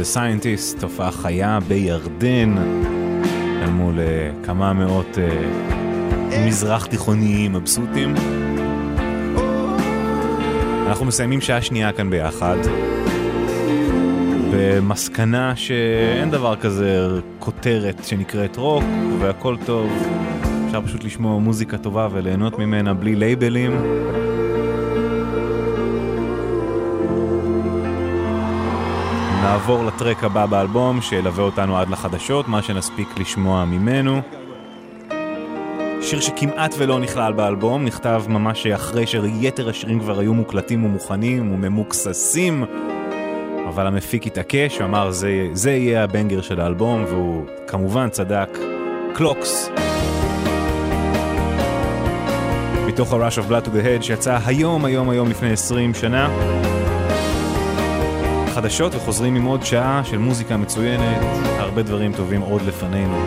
The Scientist, תופעה חיה בירדן, אל מול אה, כמה מאות אה, מזרח תיכוניים מבסוטים. אנחנו מסיימים שעה שנייה כאן ביחד, במסקנה שאין דבר כזה כותרת שנקראת רוק והכל טוב, אפשר פשוט לשמוע מוזיקה טובה וליהנות ממנה בלי לייבלים. נעבור ל track הבא באלבום שילווה אותנו עד לחדשות, מה שנספיק לשמוע ממנו. שיר שכמעט ולא נכלל באלבום, נכתב ממש אחרי שיתר השירים כבר היו מוקלטים ומוכנים וממוקססים, אבל המפיק התעקש ואמר זה, זה יהיה ה banger של האלבום, והוא כמובן צדק, Clocks. מתוך ה-Rush of Blood to the Head שיצא היום, היום, היום לפני 20 שנה. חדשות וחוזרים עם עוד שעה של מוזיקה מצוינת, הרבה דברים טובים עוד לפנינו.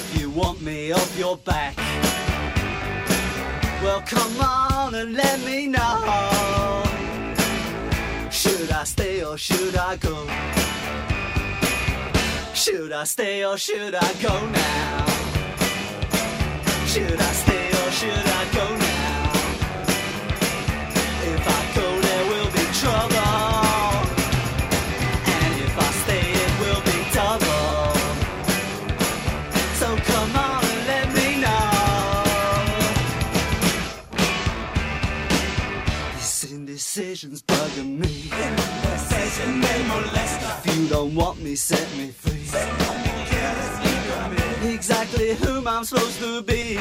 me off your back, well come on and let me know. Should I stay or should I go? Should I stay or should I go now? Should I stay or should I go now? Indecision's bugging me. If you don't want me, set me free. Exactly whom I'm supposed to be.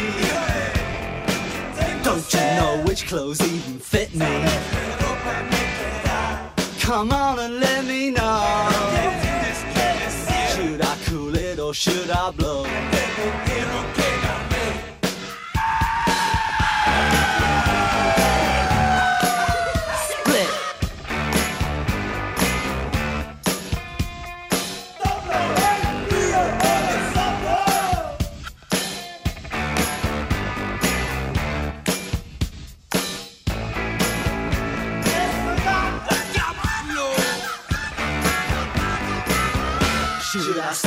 Don't you know which clothes even fit me? Come on and let me know. Should I cool it or should I blow?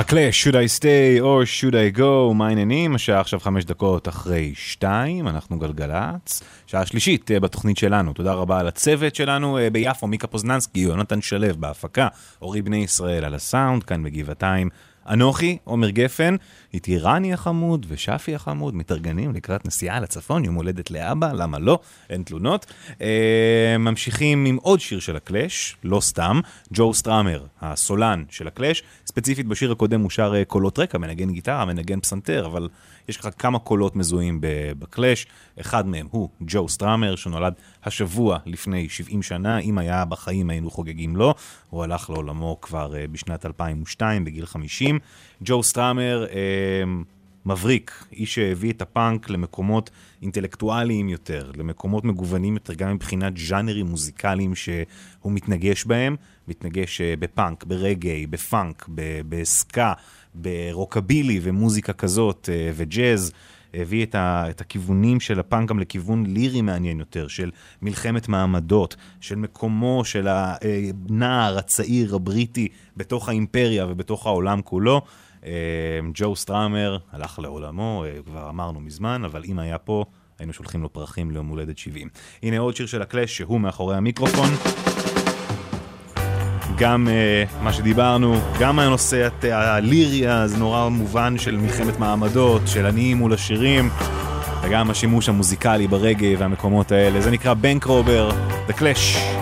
הקלאש, should I stay or should I go, מה העניינים? השעה עכשיו חמש דקות אחרי שתיים, אנחנו גלגלצ. שעה שלישית אה, בתוכנית שלנו, תודה רבה על הצוות שלנו אה, ביפו, מיקה פוזננסקי, יונתן שלו בהפקה, אורי בני ישראל על הסאונד, כאן בגבעתיים. אנוכי, עומר גפן, איתי רני החמוד ושפי החמוד, מתארגנים לקראת נסיעה לצפון, יום הולדת לאבא, למה לא? אין תלונות. אה, ממשיכים עם עוד שיר של הקלאש, לא סתם, ג'ו סטראמר, הסולן של הקלאש, ספציפית בשיר הקודם הוא שר אה, קולות רקע, מנגן גיטרה, מנגן פסנתר, אבל יש לך כמה קולות מזוהים בקלאש, אחד מהם הוא ג'ו סטראמר, שנולד השבוע לפני 70 שנה, אם היה בחיים היינו חוגגים לו, הוא הלך לעולמו כבר אה, בשנת 2002, בגיל 50. ג'ו סטראמר, אה, מבריק, איש שהביא את הפאנק למקומות אינטלקטואליים יותר, למקומות מגוונים יותר, גם מבחינת ז'אנרים מוזיקליים שהוא מתנגש בהם, מתנגש אה, בפאנק, ברגאיי, בפאנק, בסקה, ברוקבילי ומוזיקה כזאת, אה, וג'אז. הביא את, ה, את הכיוונים של הפאנק גם לכיוון לירי מעניין יותר, של מלחמת מעמדות, של מקומו של הנער הצעיר הבריטי בתוך האימפריה ובתוך העולם כולו. אה, ג'ו סטראמר הלך לעולמו, אה, כבר אמרנו מזמן, אבל אם היה פה, היינו שולחים לו פרחים ליום הולדת 70. הנה עוד שיר של הקלאש שהוא מאחורי המיקרופון. גם uh, מה שדיברנו, גם הנושא הלירי אז נורא מובן של מלחמת מעמדות, של עניים מול עשירים, וגם השימוש המוזיקלי ברגעי והמקומות האלה. זה נקרא בנק רובר, The Clash.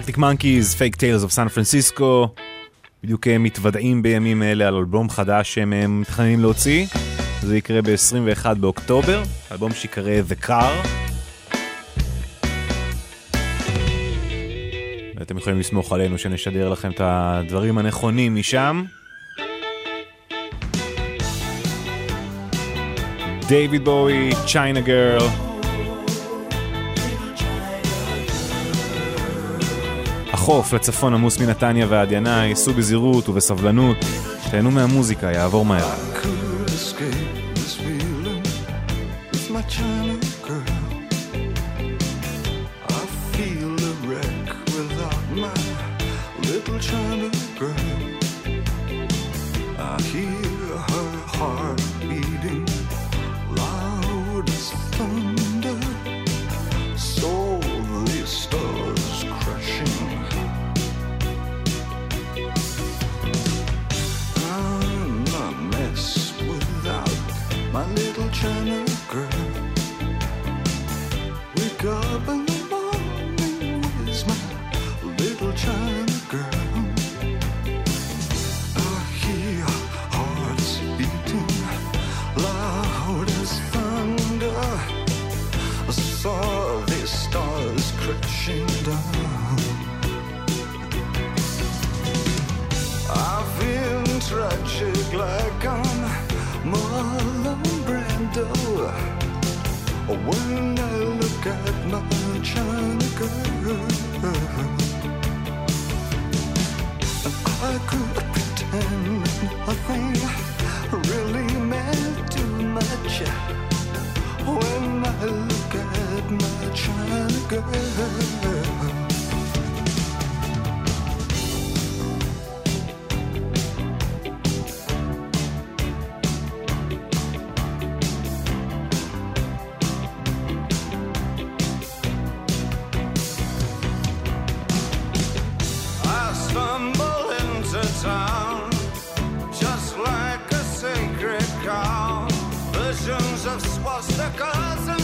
Arctic Monkeys, Fake Tales of San Francisco, בדיוק הם מתוודעים בימים אלה על אלבום חדש שהם אה, מתכננים להוציא, זה יקרה ב-21 באוקטובר, אלבום שיקרא The Car. ואתם יכולים לסמוך עלינו שנשדר לכם את הדברים הנכונים משם. דייוויד בואי, China Girl. החוף לצפון עמוס מנתניה ועד ינאי, סעו בזהירות ובסבלנות, תהנו מהמוזיקה, יעבור מהר. posso da casa.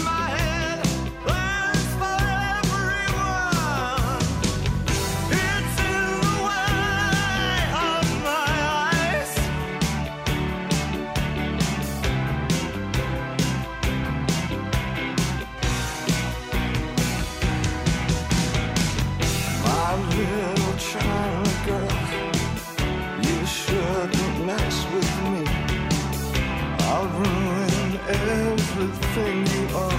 Everything you are.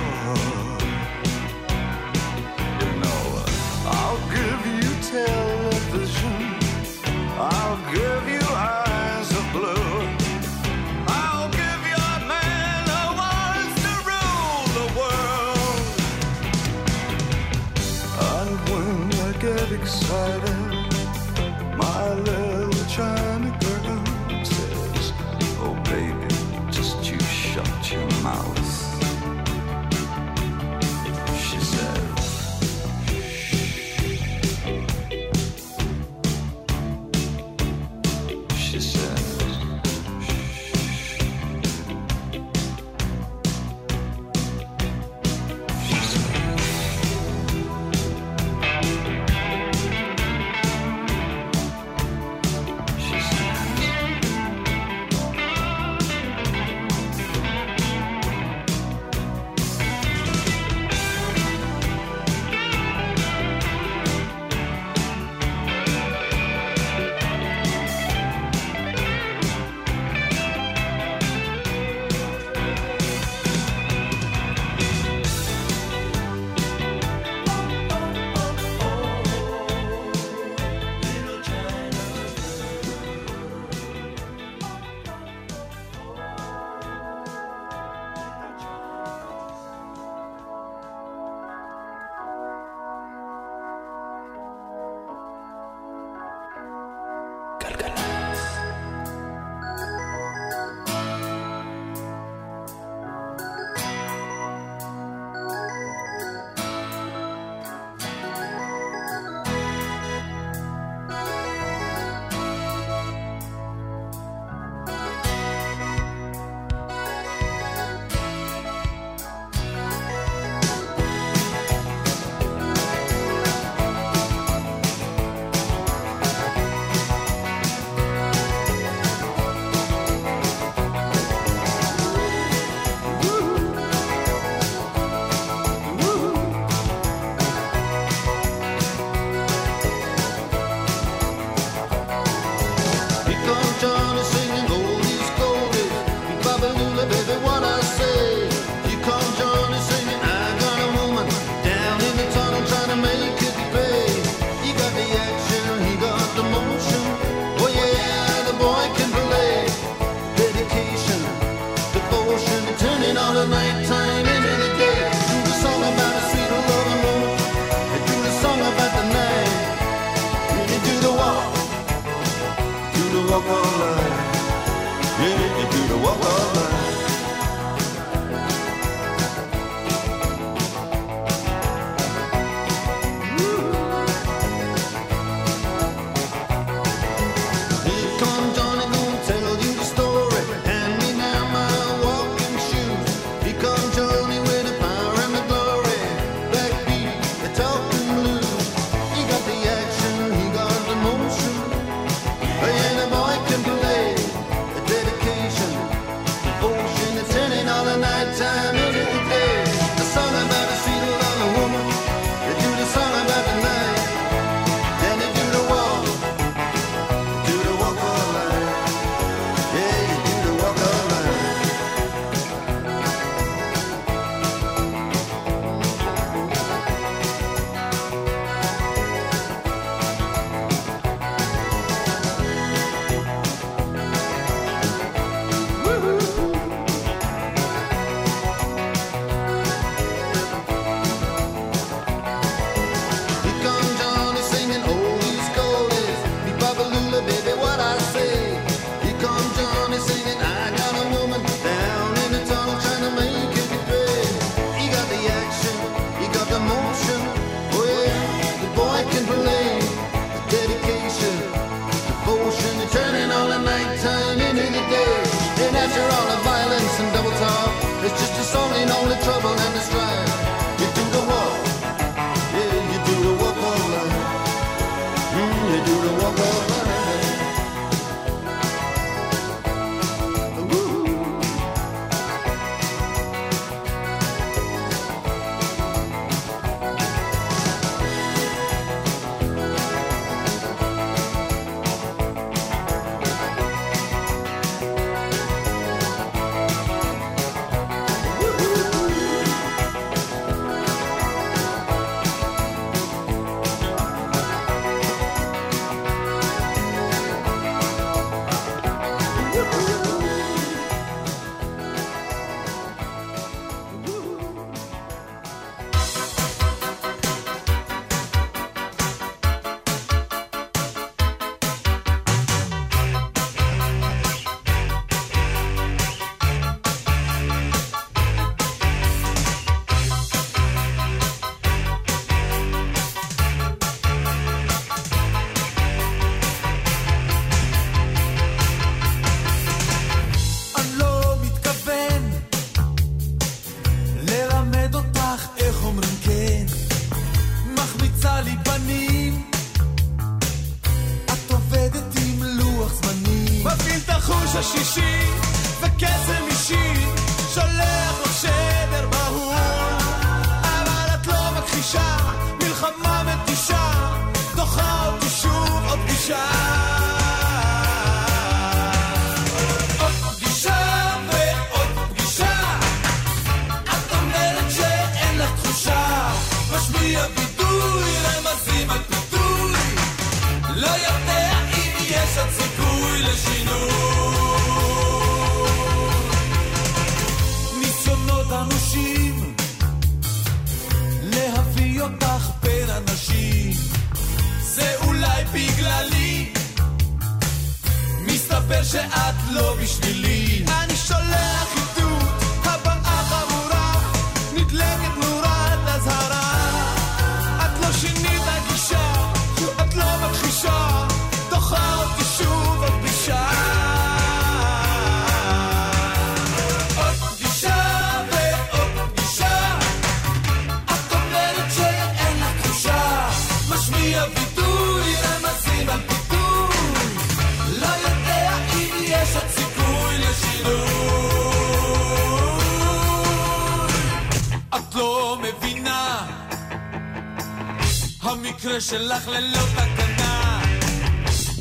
שלך ללא תקנה.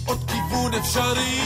עוד כיוון אפשרי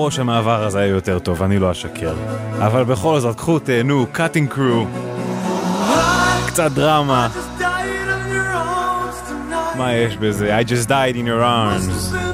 מראש המעבר הזה היה יותר טוב, אני לא אשקר. אבל בכל זאת, קחו, תהנו, קאטינג קרו, קצת דרמה. מה יש בזה? I just died in your arms.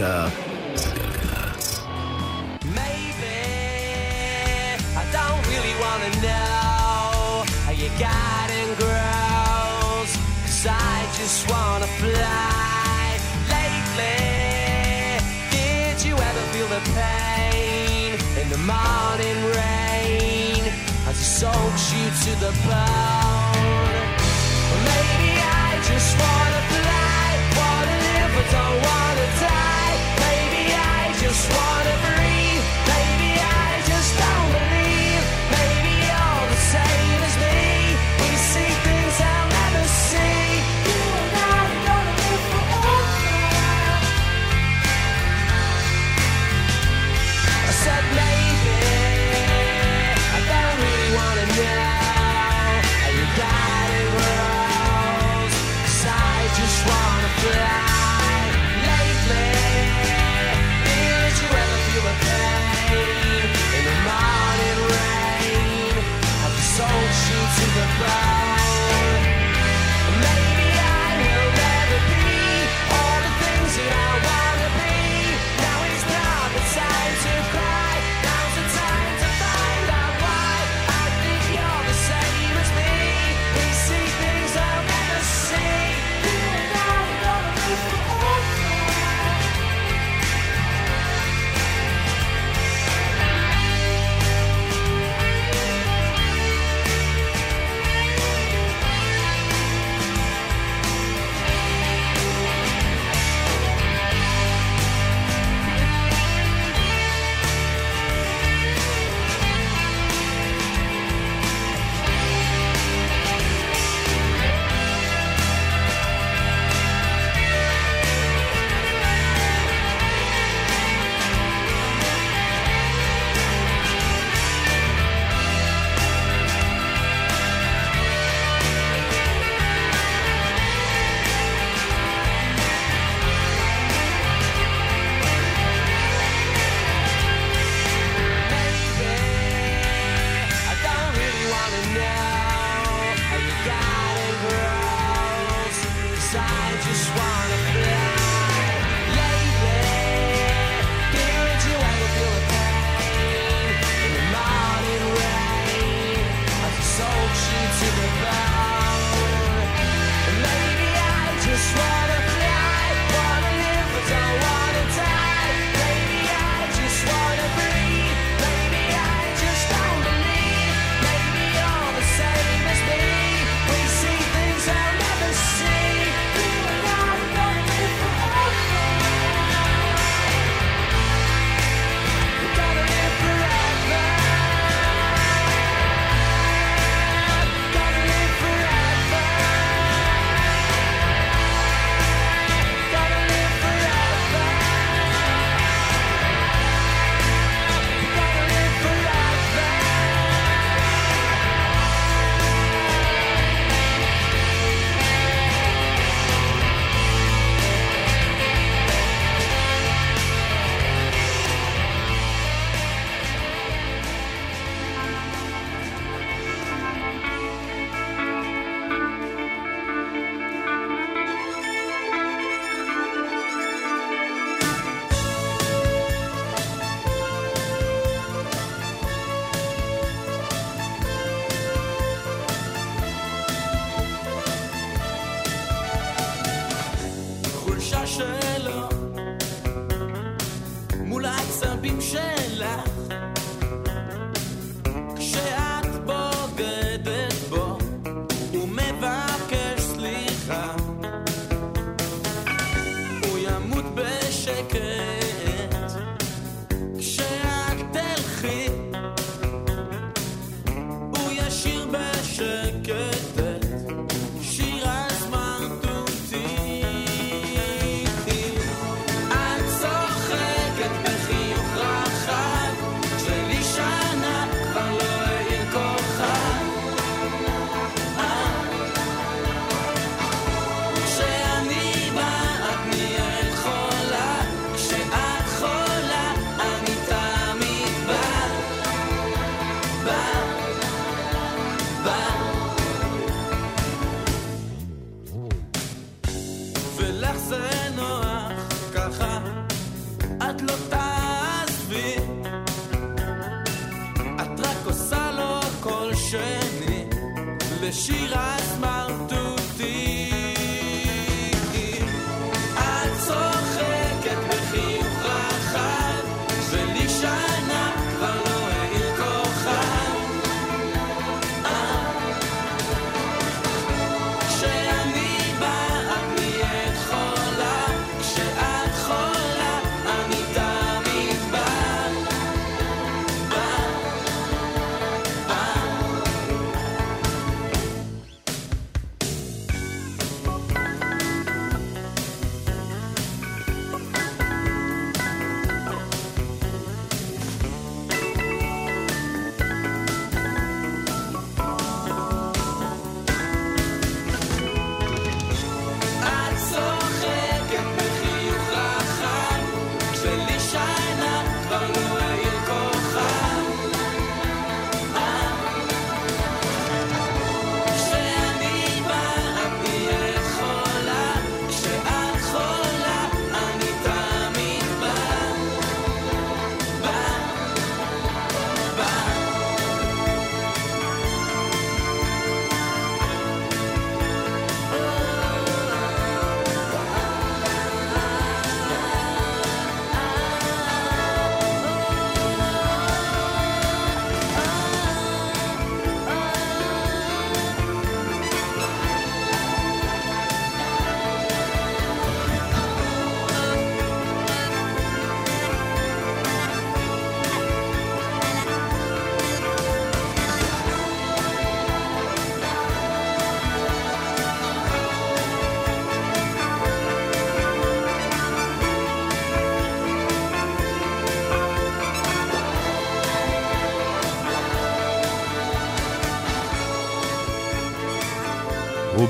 uh,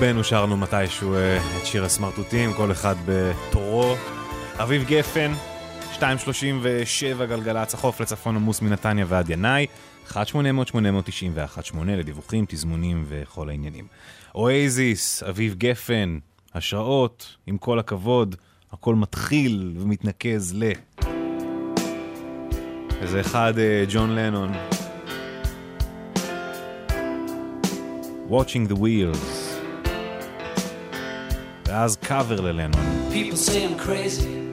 רובנו שרנו מתישהו אה, את שיר הסמרטוטים, כל אחד בתורו. אביב גפן, 237 גלגלצ, החוף לצפון עמוס מנתניה ועד ינאי, 1-800-891-8 לדיווחים, תזמונים וכל העניינים. אוייזיס, אביב גפן, השראות, עם כל הכבוד, הכל מתחיל ומתנקז ל... איזה אחד, אה, ג'ון לנון. Watching the Wheels. ואז קאבר ללנון. People say I'm crazy.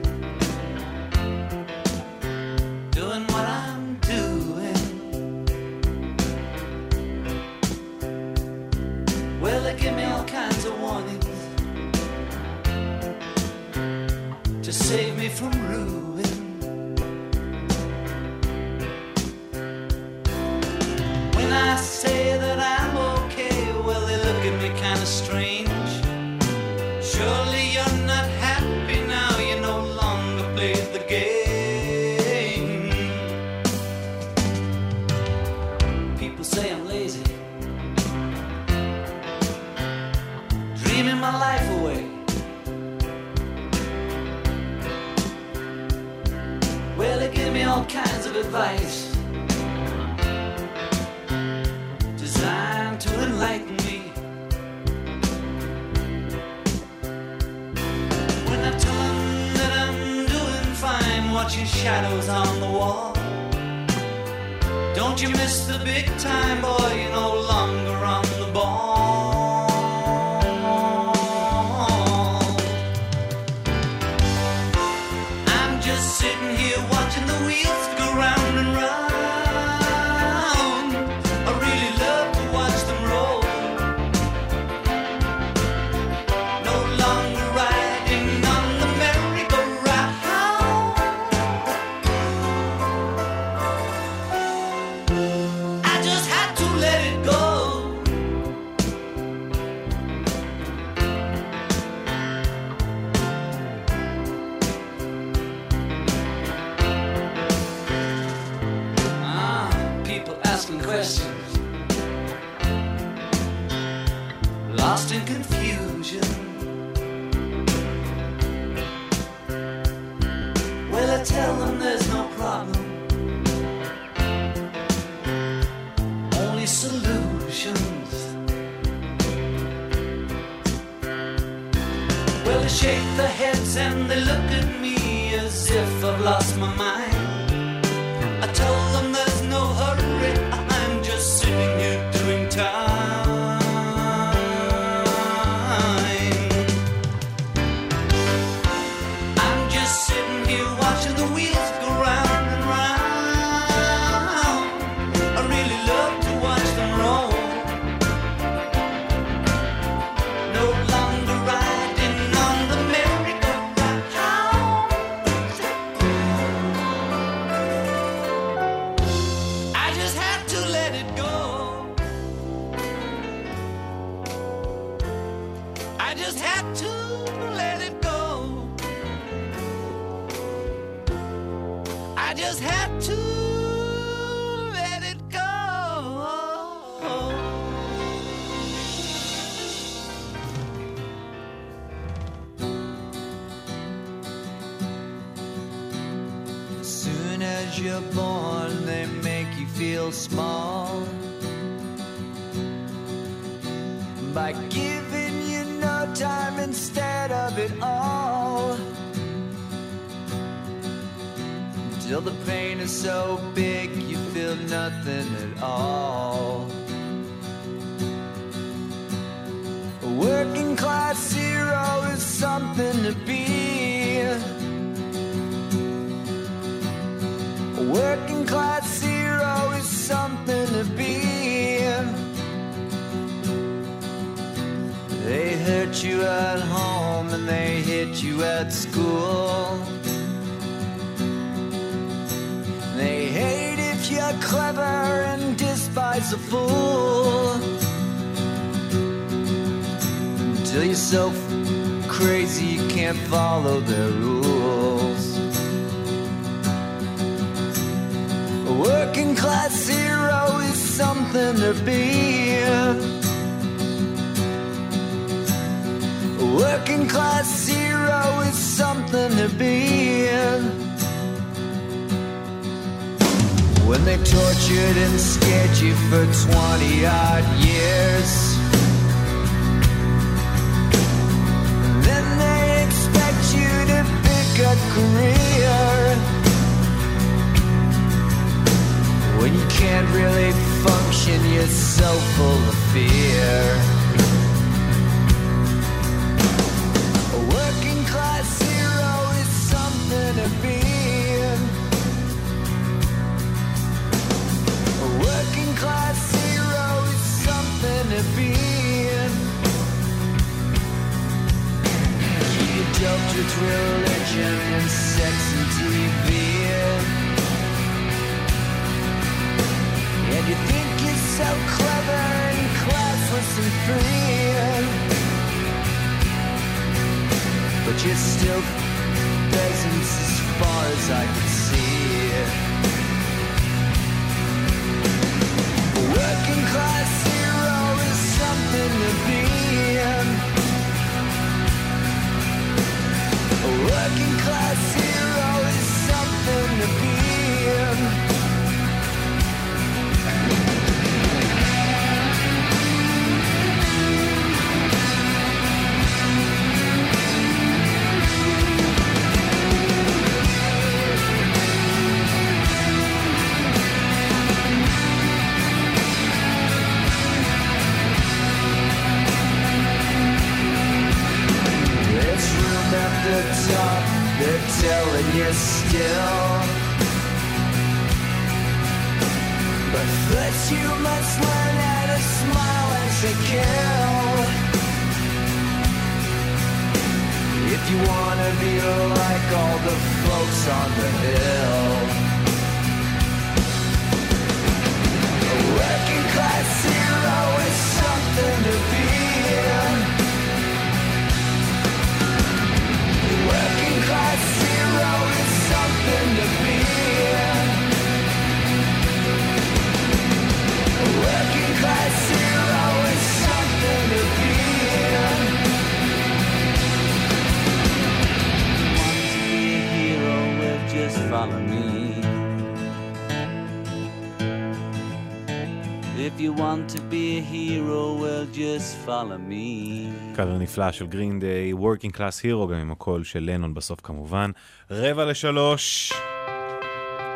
follow me. קאבר נפלא של גרין דיי, Working Class Hero, גם עם הקול של לנון בסוף כמובן. רבע לשלוש.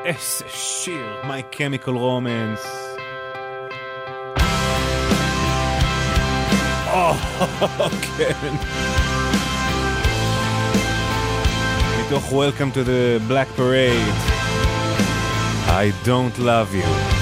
איזה שיר, My Chemical Romance. כן. מתוך Welcome to the Black Parade, I don't love you.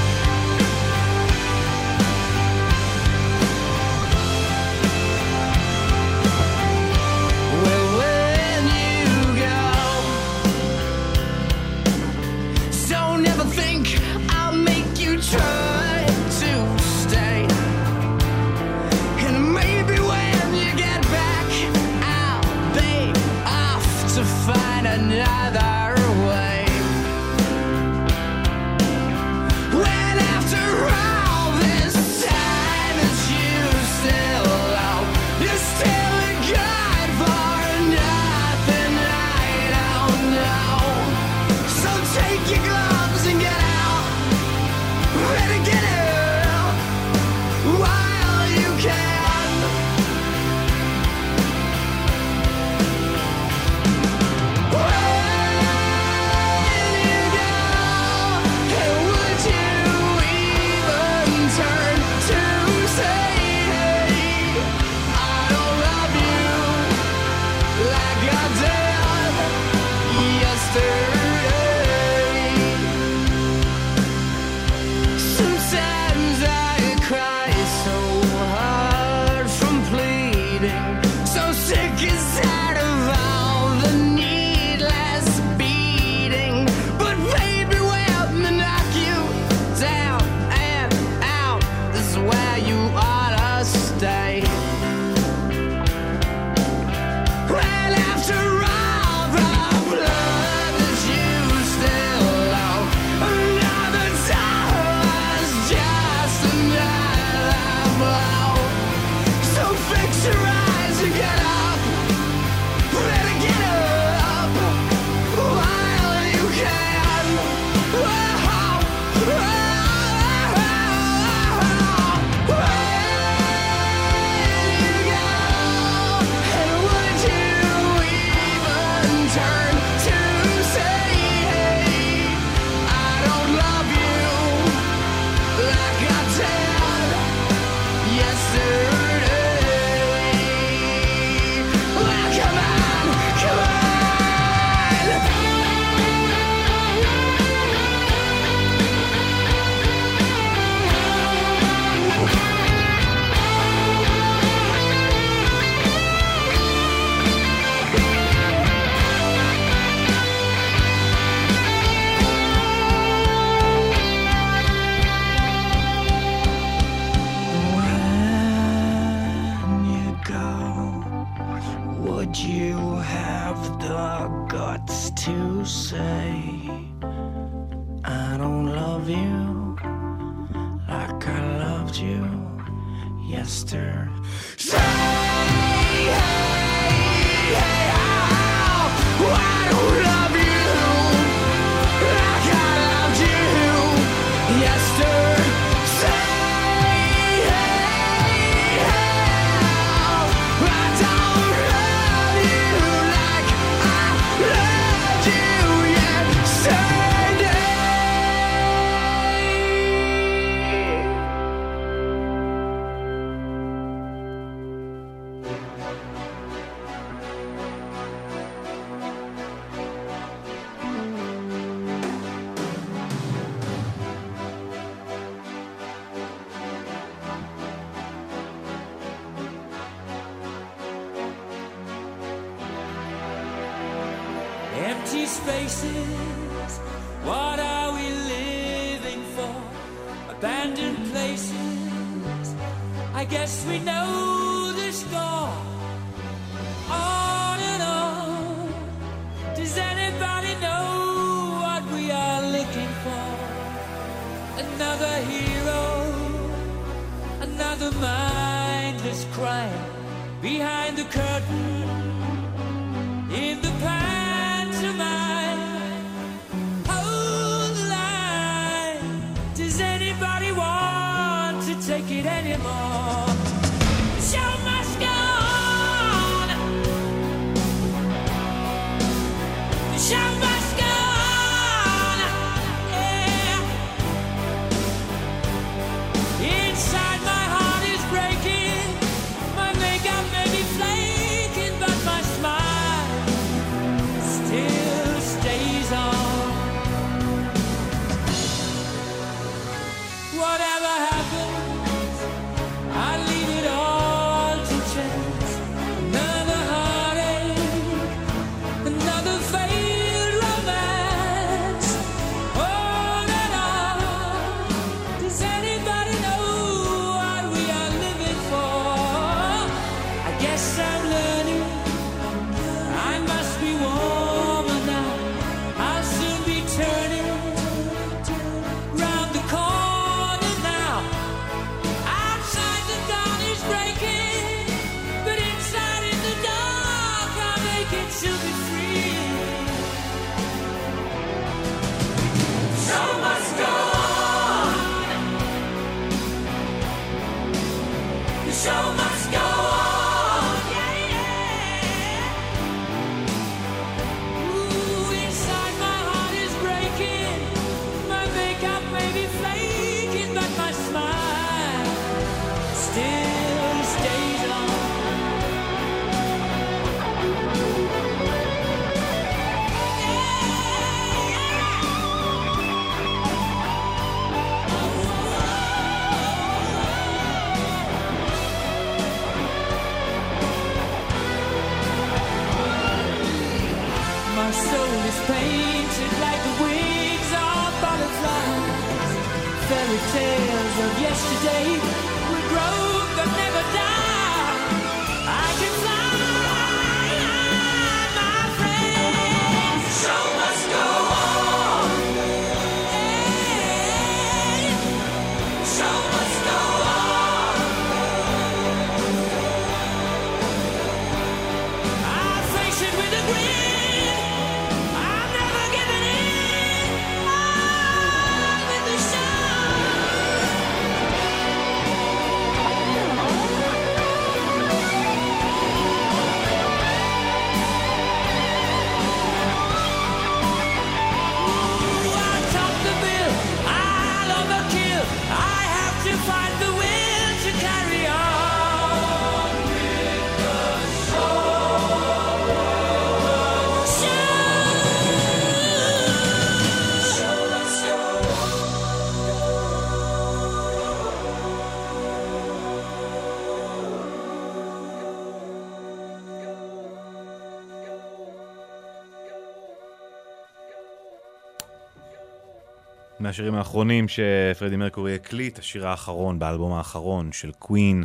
מהשירים האחרונים שפרדי מרקורי הקליט, השיר האחרון באלבום האחרון של קווין,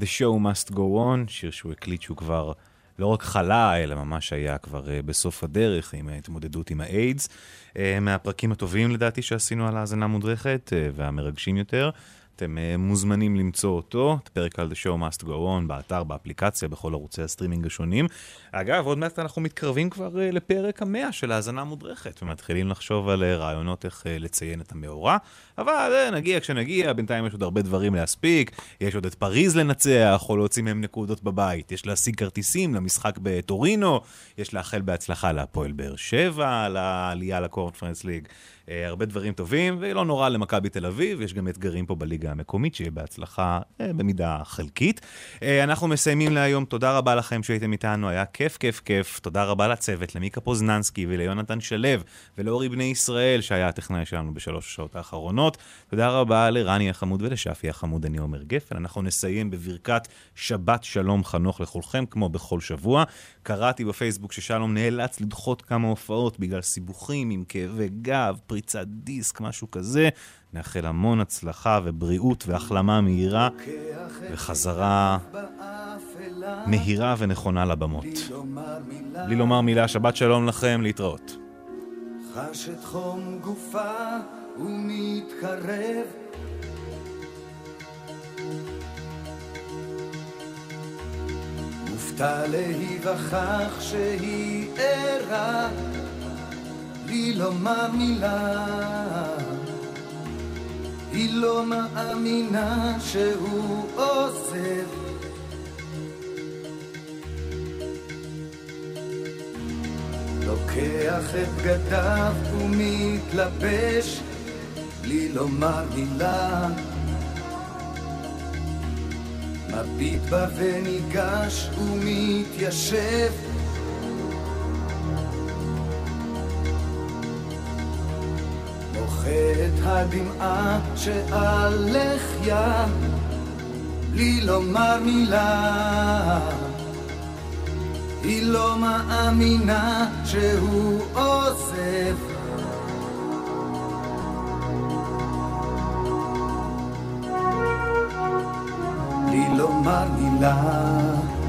The Show Must Go On, שיר שהוא הקליט שהוא כבר לא רק חלה, אלא ממש היה כבר אה, בסוף הדרך עם ההתמודדות עם האיידס. אה, מהפרקים הטובים לדעתי שעשינו על האזנה מודרכת, אה, והמרגשים יותר. אתם אה, מוזמנים למצוא אותו, את פרק על The Show Must Go On, באתר, באפליקציה, בכל ערוצי הסטרימינג השונים. אגב, עוד מעט אנחנו מתקרבים כבר אה, לפרק המאה של האזנה מודרכת, ומתחילים לחשוב על אה, רעיונות איך לציין את המאורע, אבל נגיע כשנגיע, בינתיים יש עוד הרבה דברים להספיק, יש עוד את פריז לנצח, או להוציא מהם נקודות בבית, יש להשיג כרטיסים למשחק בטורינו, יש לאחל בהצלחה להפועל באר שבע, לעלייה לקורנפרנס ליג. אה, הרבה דברים טובים, ולא נורא למכבי תל אביב, יש גם אתגרים פה בליגה המקומית, שיהיה בהצלחה אה, במידה חלקית. אה, אנחנו מסיימים להיום, תודה רבה לכם שהייתם איתנו, היה כיף, כיף, כיף. תודה רבה לצוות, למיקה פוזננסקי וליונתן שלו, ולאורי בני ישראל, שהיה הטכנאי שלנו בשלוש השעות האחרונות. תודה רבה לרני החמוד ולשפי החמוד, אני עומר גפן. אנחנו נסיים בברכת שבת שלום חנוך לכולכם, כמו בכל שבוע. קראתי בפייסבוק ששלום נאלץ לדחות כמה הופעות בגלל סיבוכים עם כאבי גב, פריצת דיסק, משהו כזה. נאחל המון הצלחה ובריאות והחלמה מהירה וחזרה מהירה ונכונה לבמות. בלי לומר מילה, שבת שלום לכם, להתראות. חש את חום גופה ומתקרב מופתע להיווכח שהיא ערה בלי לומר מילה היא לא מאמינה שהוא עוזב. לוקח את בגדיו ומתלבש בלי לומר מילה. מביט בה וניגש ומתיישב מוחה את הדמעה שעל לחיה בלי לומר מילה. היא לא מאמינה שהוא עוזב. בלי לומר מילה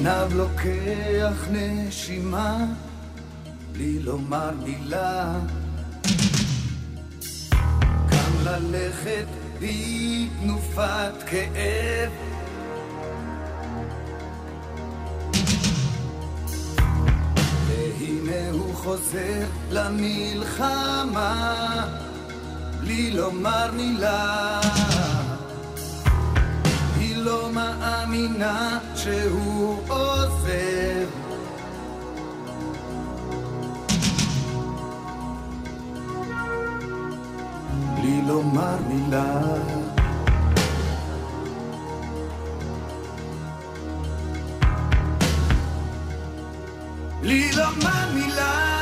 עיניו לוקח נשימה בלי לומר מילה. קם ללכת בתנופת כאב. והנה הוא חוזר למלחמה בלי לומר מילה לא מאמינה שהוא עוזב בלי לומר מילה בלי לומר מילה